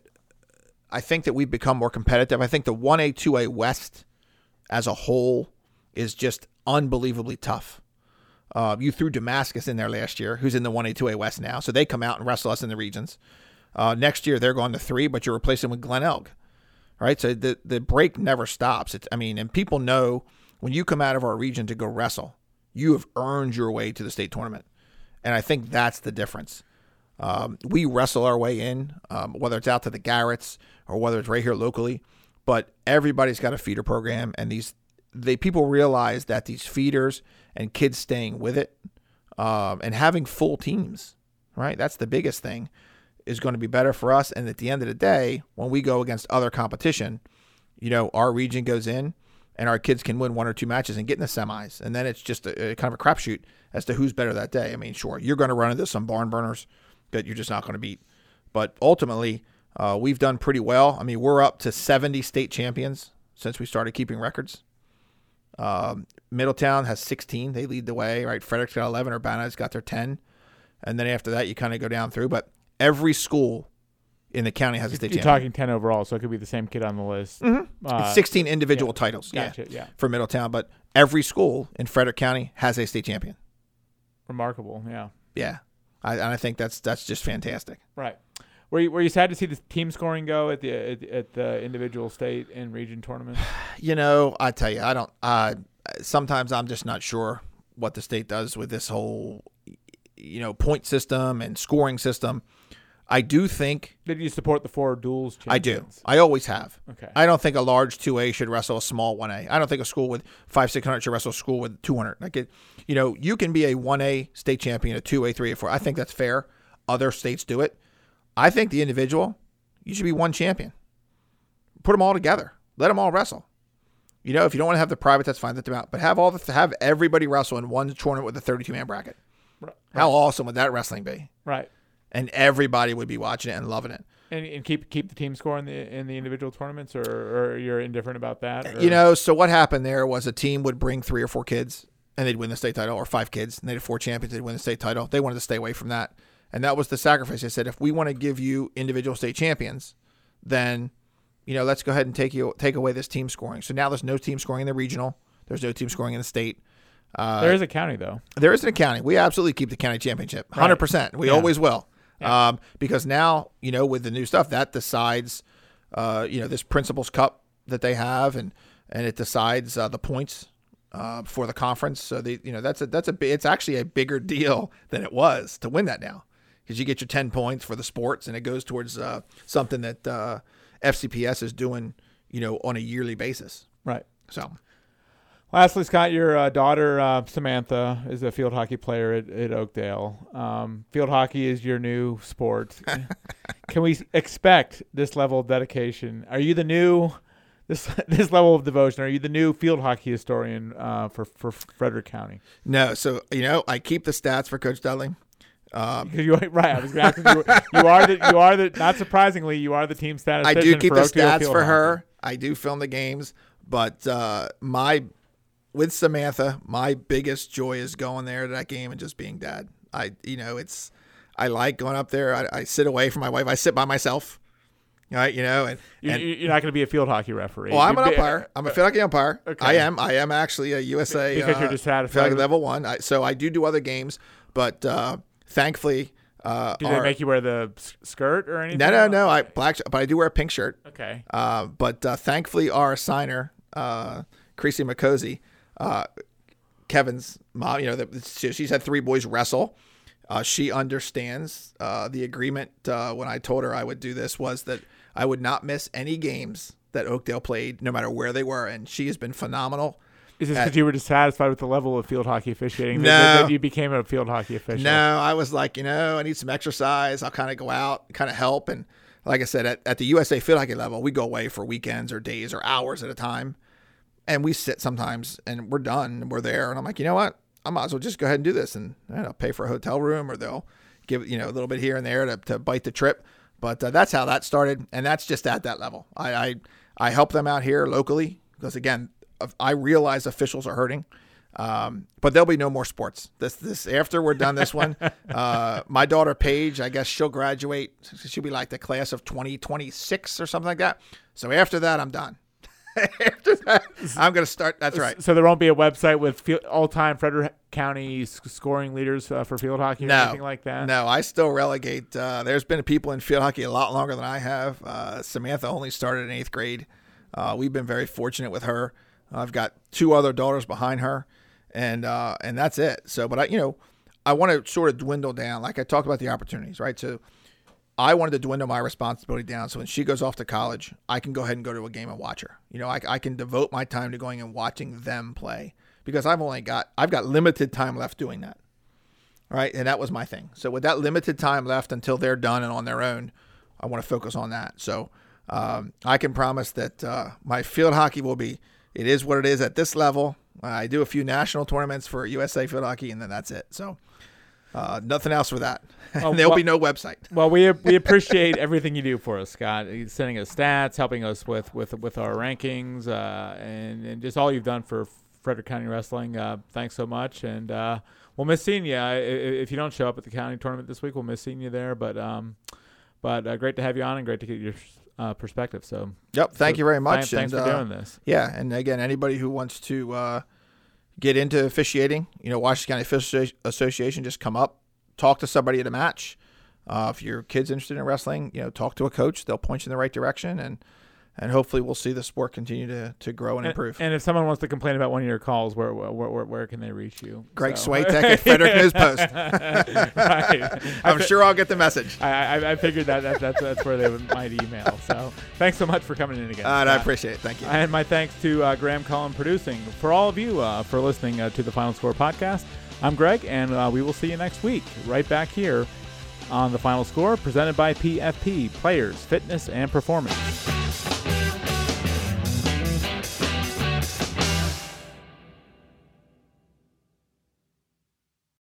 I think that we've become more competitive. I think the 1A, 2A West as a whole is just unbelievably tough. Uh, you threw Damascus in there last year, who's in the 1A, 2A West now. So they come out and wrestle us in the regions. Uh, next year, they're going to three, but you're replacing with Glenelg, right? So the, the break never stops. It's, I mean, and people know when you come out of our region to go wrestle, you have earned your way to the state tournament. And I think that's the difference. Um, we wrestle our way in, um, whether it's out to the Garretts or whether it's right here locally. But everybody's got a feeder program, and these they people realize that these feeders and kids staying with it um, and having full teams, right? That's the biggest thing is going to be better for us. And at the end of the day, when we go against other competition, you know, our region goes in and our kids can win one or two matches and get in the semis. And then it's just a, a kind of a crapshoot as to who's better that day. I mean, sure, you're going to run into some barn burners that you're just not going to beat. But ultimately, uh, we've done pretty well. I mean, we're up to 70 state champions since we started keeping records. Um, Middletown has 16. They lead the way, right? Frederick's got 11. Urbana's got their 10. And then after that, you kind of go down through. But every school in the county has a state You're champion. talking ten overall, so it could be the same kid on the list. Mm-hmm. Uh, it's 16 individual yeah. titles. Gotcha. Yeah, Yeah. for Middletown. But every school in Frederick County has a state champion. Remarkable. Yeah. Yeah. I, and I think that's that's just fantastic. Right. Were you, were you sad to see the team scoring go at the at, at the individual state and region tournaments? You know, I tell you, I don't. Uh, sometimes I'm just not sure what the state does with this whole, you know, point system and scoring system. I do think Did you support the four duels? I do. champions? I always have. Okay. I don't think a large two A should wrestle a small one A. I don't think a school with five six hundred should wrestle a school with two hundred. Like it, you know, you can be a one A state champion, a two A, three A, four. I think that's fair. Other states do it. I think the individual, you should be one champion. Put them all together. Let them all wrestle. You know, if you don't want to have the private, that's fine. Let them out. But have all the have everybody wrestle in one tournament with a thirty-two man bracket. Right. How awesome would that wrestling be? Right. And everybody would be watching it and loving it. And, and keep keep the team score in the in the individual tournaments, or, or you're indifferent about that? or- You know, so what happened there was a team would bring three or four kids and they'd win the state title, or five kids and they had four champions, they'd win the state title. They wanted to stay away from that. And that was the sacrifice. They said, if we want to give you individual state champions, then, you know, let's go ahead and take you take away this team scoring. So now there's no team scoring in the regional. There's no team scoring in the state. Uh, there is a county though. there is an county. We absolutely keep the county championship, Right. hundred percent. We Yeah. always will, Yeah. um, because now you know with the new stuff that decides, uh, you know, this Principals Cup that they have, and and it decides uh, the points uh, for the conference. So they, you know, that's a that's a it's actually a bigger deal than it was to win that now, because you get your ten points for the sports, and it goes towards uh, something that uh, FCPS is doing, you know, on a yearly basis. Right. So Lastly, Scott, your uh, daughter uh, Samantha is a field hockey player at, at Oakdale. Um, field hockey is your new sport. Can we expect this level of dedication? Are you the new this this level of devotion? Are you the new field hockey historian uh, for for Frederick County? No, so you know I keep the stats for Coach Dudley. Um, you right, I was going to ask you. You are the you are the not surprisingly you are the team statistician. I do keep the Oakdale stats field for hockey. her. I do film the games, but uh, my with Samantha, my biggest joy is going there to that game and just being dad. I you know it's I like going up there. I, I sit away from my wife. I sit by myself. Right, you know, and, and you're not going to be a field hockey referee. well, I'm an umpire. I'm a field hockey umpire. Okay. I am. I am actually a USA Because you're uh, dissatisfied field hockey level one. I, so I do do other games, but uh, thankfully, uh, Do they make you wear the skirt or anything? no, no, no. I black, but I do wear a pink shirt. Okay. Uh, but uh, thankfully, our signer, uh, Creasy McCosey, uh, Kevin's mom, you know, that she's had three boys wrestle. Uh, she understands uh, the agreement. Uh, when I told her I would do this, was that I would not miss any games that Oakdale played, no matter where they were, and she has been phenomenal. Is this because you were dissatisfied with the level of field hockey officiating? No. That, that you became a field hockey official. No, I was like, you know, I need some exercise. I'll kind of go out, kind of help. And like I said, at, at the USA field hockey level, we go away for weekends or days or hours at a time. And we sit sometimes and we're done and we're there. And I'm like, you know what? I might as well just go ahead and do this. And I don't know, pay for a hotel room or they'll give, you know, a little bit here and there to, to bite the trip. But uh, that's how that started. And that's just at that level. I, I, I help them out here locally because, again, I realize officials are hurting. Um, but there'll be no more sports. This this after we're done this one. uh, my daughter Paige, I guess she'll graduate. She'll be like the class of 2026 or something like that. So after that, I'm done. After that, I'm gonna start. That's right. So there won't be a website with all-time Frederick County scoring leaders uh, for field hockey or No, anything like that. no, I still relegate. Uh, there's been people in field hockey a lot longer than I have. Uh, Samantha only started in eighth grade. Uh, we've been very fortunate with her. I've got two other daughters behind her, and uh, and that's it. So, but I, you know, I want to sort of dwindle down. Like I talked about the opportunities, right? So, I wanted to dwindle my responsibility down. So when she goes off to college, I can go ahead and go to a game and watch her. You know, I, I can devote my time to going and watching them play because I've only got I've got limited time left doing that right? And that was my thing. So with that limited time left until they're done and on their own, I want to focus on that. So um, I can promise that uh, my field hockey will be. It is what it is at this level. I do a few national tournaments for USA field hockey, and then that's it. So uh, nothing else for that. Well, There'll be no website. Well, we we appreciate everything you do for us, Scott. Sending us stats, helping us with with with our rankings, uh, and and just all you've done for Frederick County Wrestling. Uh, thanks so much, and uh, we'll miss seeing you. If you don't show up at the county tournament this week, we'll miss seeing you there. But um, but uh, great to have you on, and great to get your uh, perspective. So Yep. Thank so you very th- much. thanks and, for uh, doing this. Yeah, and again, anybody who wants to uh, get into officiating, you know, Washington County Official Association, just come up, talk to somebody at a match. Uh, if your kid's interested in wrestling, you know, talk to a coach. They'll point you in the right direction, and and hopefully we'll see the sport continue to, to grow and And, improve. and if someone wants to complain about one of your calls, where where where, where can they reach you? Greg So- Swatek at Frederick News Post. right. I'm sure I'll get the message. I, I, I figured that, that that's that's where they would, might email. So thanks so much for coming in again. Uh, I appreciate it. Thank you. And my thanks to uh, Graham Cullen producing. For all of you uh, for listening uh, to the Final Score podcast, I'm Greg, and uh, we will see you next week right back here on the Final Score, presented by PFP Players, Fitness, and Performance.